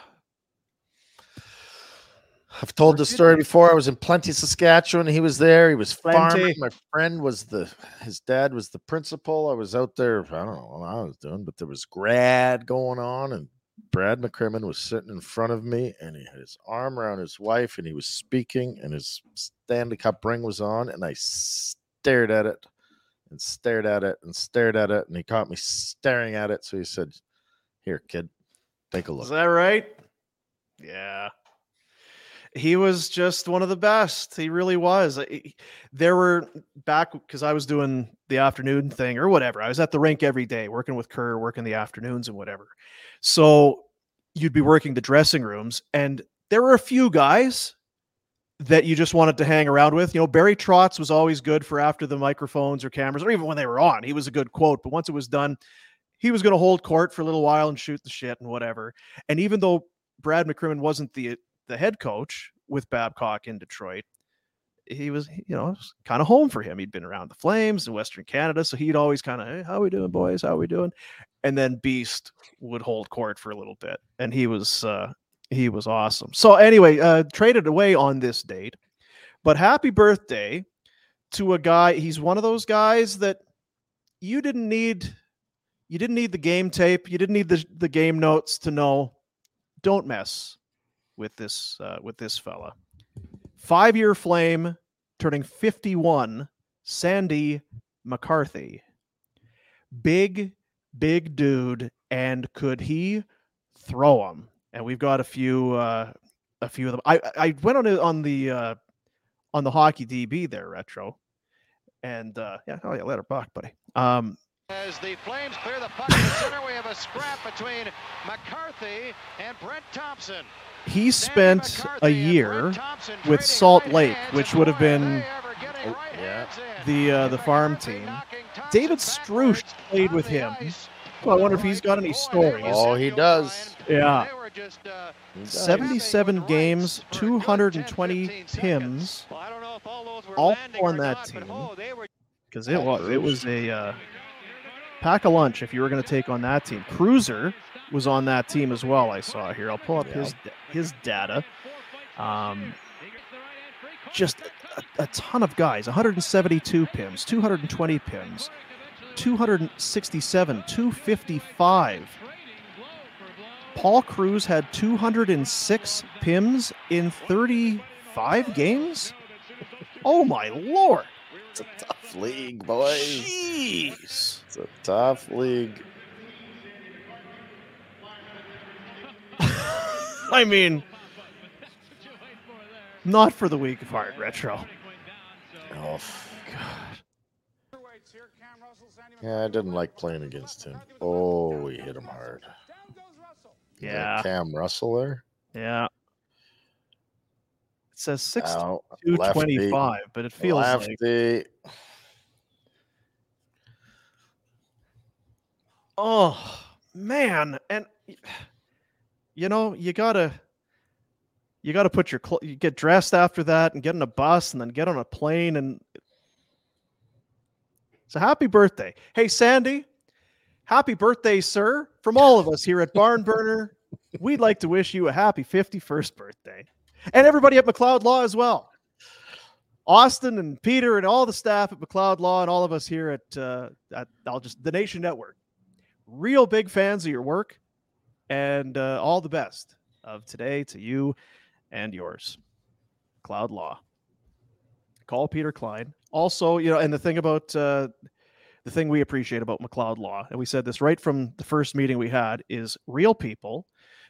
I've told this story before. I was in Plenty, Saskatchewan. He was there. He was farming. My friend was the his dad was the principal. I was out there. I don't know what I was doing, but there was grad going on, and Brad McCrimmon was sitting in front of me, and he had his arm around his wife, and he was speaking, and his Stanley Cup ring was on, and I stared at it, and stared at it, and stared at it, and he caught me staring at it. So he said, "Here, kid, take a look." Is that right? Yeah. He was just one of the best. He really was. There were back because I was doing the afternoon thing or whatever. I was at the rink every day working with Kerr, working the afternoons and whatever. So you'd be working the dressing rooms, and there were a few guys that you just wanted to hang around with. You know, Barry Trotz was always good for after the microphones or cameras, or even when they were on. He was a good quote, but once it was done, he was going to hold court for a little while and shoot the shit and whatever. And even though Brad McCrimmon wasn't the the head coach with Babcock in Detroit, he was, you know, kind of home for him. He'd been around the Flames in Western Canada, so he'd always kind of, hey, how we doing, boys? How we doing? And then Beast would hold court for a little bit, and he was uh, he was awesome. So anyway, uh, traded away on this date, but happy birthday to a guy. He's one of those guys that you didn't need. You didn't need the game tape. You didn't need the, the game notes to know. Don't mess with this uh, with this fella. Five year flame, turning fifty one. Sandy McCarthy, big big dude, and could he throw him? and we've got a few uh, a few of them. I I went on on the uh, on the hockey DB there retro, and uh, yeah, oh yeah, later, Buck, buddy. Um, as the Flames clear the puck in the center, we have a scrap between McCarthy and Brent Thompson. He spent a year with Salt Lake, which would have been Oh, yeah. the uh, the farm team. David Struch played with him. Well, I wonder if he's got any stories. Oh, he does. Yeah. He does. 77 games, 220 pims, all on that team. Because it was it was a uh, pack a lunch if you were going to take on that team. Cruiser was on that team as well. I saw here. I'll pull up his his data. Um, just a, a ton of guys. 172 pims, 220 pims, 267, 255. Paul Kruse had 206 pims in 35 games. Oh my lord! It's a tough league, boys. Jeez. It's a tough league. I mean, not for the weak of heart, retro. Oh, God. yeah, I didn't like playing against him. Oh, we hit him hard. Yeah, Cam Russell there. yeah. It says six Ow, two lefty. but it feels like lefty. Oh man, and you know you gotta you gotta put your cl- you get dressed after that and get on a bus and then get on a plane and so happy birthday, hey Sandy, happy birthday, sir, from all of us here at Barn Burner. We'd like to wish you a happy fifty first birthday, and everybody at McLeod Law as well. Austin and Peter and all the staff at McLeod Law and all of us here at uh, at I'll just the Nation Network real big fans of your work and uh, all the best of today to you and yours. Cloud law. Call peter klein. Also you know and the thing about uh, the thing we appreciate about mcleod law and we said this right from the first meeting we had is real people.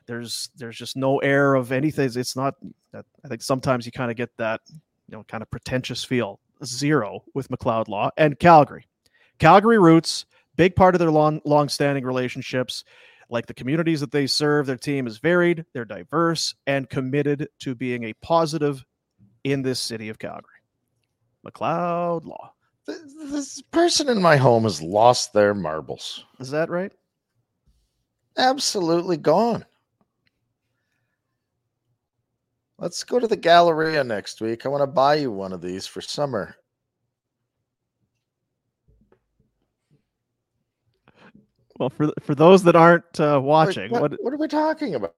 There's there's just no air of anything. It's not i think sometimes you kind of get that you know kind of pretentious feel. Zero with mcleod law and calgary. Calgary roots big part of their long long-standing relationships like the communities that they serve their team is varied they're diverse and committed to being a positive in this city of calgary mcleod law This person in my home has lost their marbles. is that right Absolutely gone. Let's go to the Galleria next week. I want to buy you one of these for summer. Well for for those that aren't uh, watching what, what what are we talking about?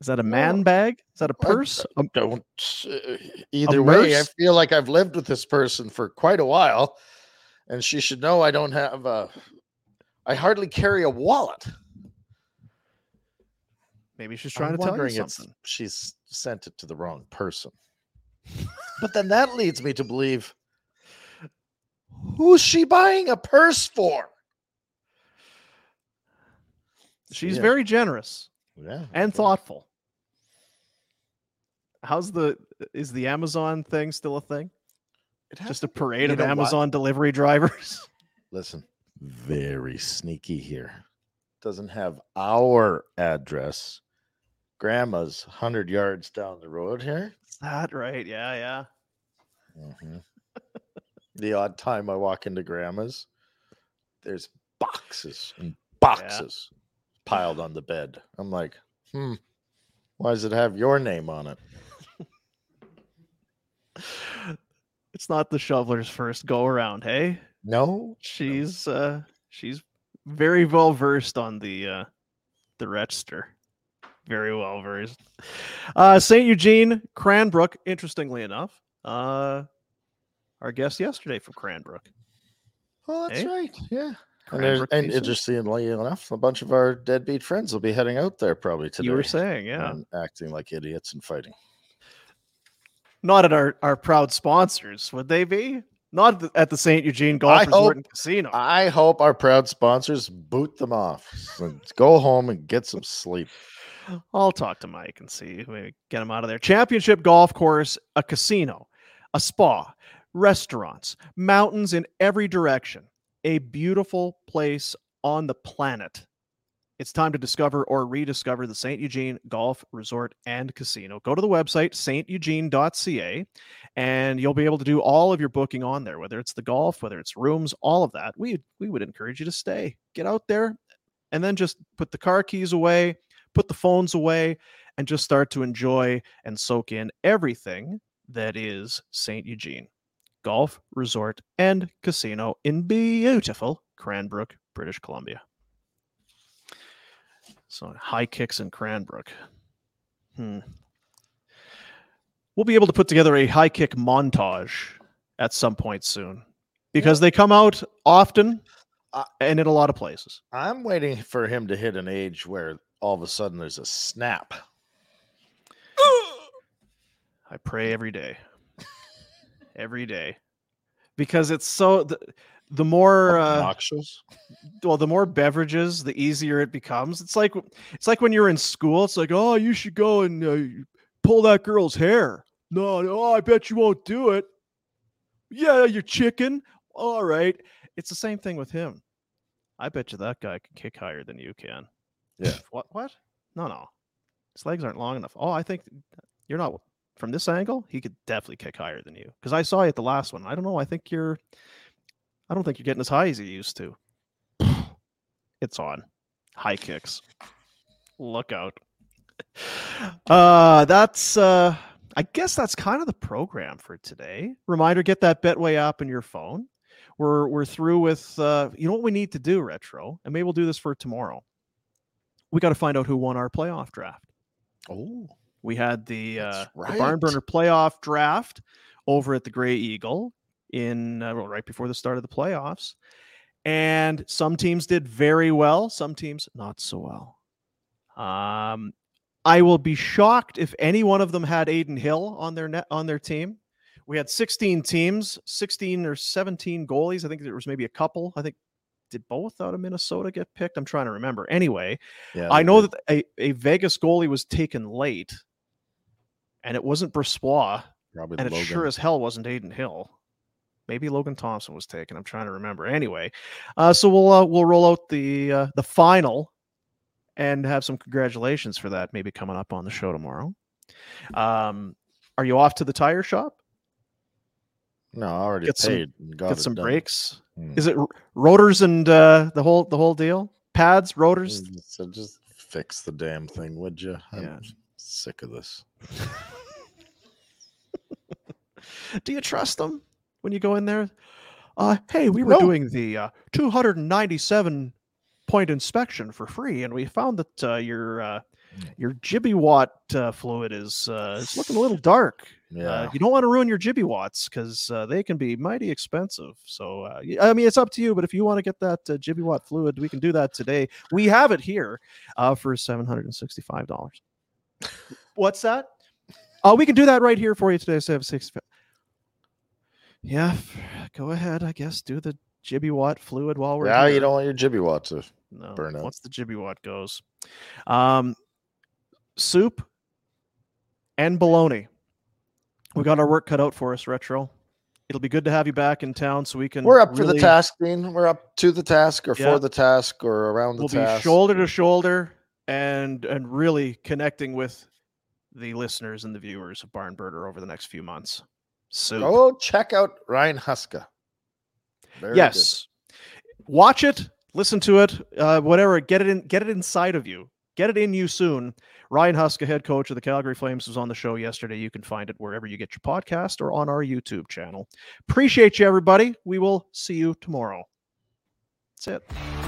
is that a man bag is that a purse Um, don't. uh, Either way, I feel like I've lived with this person for quite a while, and she should know I don't have a. I hardly carry a wallet. maybe she's I'm trying to tell you something she's sent it to the wrong person. but then that leads me to believe who's she buying a purse for? She's Yeah. very generous Yeah. and thoughtful how's the is the amazon thing still a thing It has just a parade of know what? amazon delivery drivers Listen, very sneaky here. Doesn't have our address, grandma's 100 yards down the road here. Is that right? Yeah, yeah. Mhm. the odd time I walk into grandma's, there's boxes and boxes piled on the bed. I'm like, hmm, why does it have your name on it? It's not the shoveler's first go around, hey? No, She's uh she's very well versed on the uh the register. Very well versed. Uh St. Eugene, Cranbrook, interestingly enough. Uh our guest yesterday from Cranbrook. Oh, that's Eh? right. Yeah. And, there's, and interestingly enough, a bunch of our deadbeat friends will be heading out there probably today. You were saying, yeah. acting like idiots and fighting. Not at our, our proud sponsors, would they be? Not at the, at the St. Eugene Golf I Resort hope- and Casino. I hope our proud sponsors boot them off. and go home and get some sleep. I'll talk to Mike and see maybe get him out of there. Championship golf course, a casino, a spa, restaurants, mountains in every direction. A beautiful place on the planet. It's time to discover or rediscover the St. Eugene Golf Resort and Casino. Go to the website, steugene.ca, and you'll be able to do all of your booking on there, whether it's the golf, whether it's rooms, all of that. We, we would encourage you to stay. Get out there and then just put the car keys away, put the phones away, and just start to enjoy and soak in everything that is St. Eugene Golf Resort and Casino in beautiful Cranbrook, British Columbia. So high kicks in Cranbrook. Hmm. We'll be able to put together a high kick montage at some point soon because they come out often Uh, and in a lot of places. I'm waiting for him to hit an age where all of a sudden there's a snap. I pray every day. Every day. Because it's so the, the more uh, well the more beverages the easier it becomes. It's like it's like when you're in school it's like, "Oh, you should go and uh, pull that girl's hair." No, no, I bet you won't do it. Yeah, you're chicken. All right. It's the same thing with him. I bet you that guy can kick higher than you can. Yeah. What what? No, no. His legs aren't long enough. Oh, I think you're not from this angle. He could definitely kick higher than you because I saw you at the last one. I don't know. I think you're. I don't think you're getting as high as you used to. It's on. High kicks. Look out. Uh that's uh I guess that's kind of the program for today. Reminder, get that Betway app in your phone. We're we're through with uh you know what we need to do, retro, and maybe we'll do this for tomorrow. We got to find out who won our playoff draft. Oh, We had the uh That's the barn burner playoff draft over at the Grey Eagle in uh, right before the start of the playoffs. And some teams did very well, some teams not so well. Um, I will be shocked if any one of them had Adin Hill on their net on their team. We had 16 teams, 16 or 17 goalies. I think there was maybe a couple. I think did both out of Minnesota get picked? I'm trying to remember. Anyway, yeah. I know did. that a, a Vegas goalie was taken late, and it wasn't Brossoit, probably and it sure as hell wasn't Adin Hill. Maybe Logan Thompson was taken. I'm trying to remember. Anyway, uh, so we'll uh, we'll roll out the uh, the final and have some congratulations for that. Maybe coming up on the show tomorrow. Um, are you off to the tire shop? No, I already Get paid. and got Get some done. brakes. Hmm. Is it rotors and uh, the whole the whole deal? Pads, rotors. Mm, So just fix the damn thing, would you? I'm Yeah. sick of this. Do you trust them when you go in there? Uh, hey, we were No. doing the uh, 297 point inspection for free, and we found that uh, your uh, your Jibby Watt uh, fluid is uh, it's looking a little dark. Yeah. Uh, you don't want to ruin your Jibby Watts because uh, they can be mighty expensive. So, uh, I mean, it's up to you. But if you want to get that uh, Jibby Watt fluid, we can do that today. We have it here uh, for seven hundred and sixty-five dollars. What's that? Oh, we can do that right here for you today. Six. Yeah, go ahead. I guess do the Jibby Watt fluid while we're yeah, here. you don't want your jibby watt to no, burn out. once the Jibby Watt goes. Um, soup and bologna. We got our work cut out for us, Retro. It'll be good to have you back in town so we can. We're up for the task, Dean. We're up to the task or Yeah. for the task or around the We'll be shoulder to shoulder and and really connecting with the listeners and the viewers of Barn Burner over the next few months. So Go check out Ryan Huska. Very yes, watch it, listen to it, uh, whatever. Get it in, get it inside of you. Get it in you soon. Ryan Huska, head coach of the Calgary Flames, was on the show yesterday. You can find it wherever you get your podcast or on our YouTube channel. Appreciate you, everybody. We will see you tomorrow. That's it.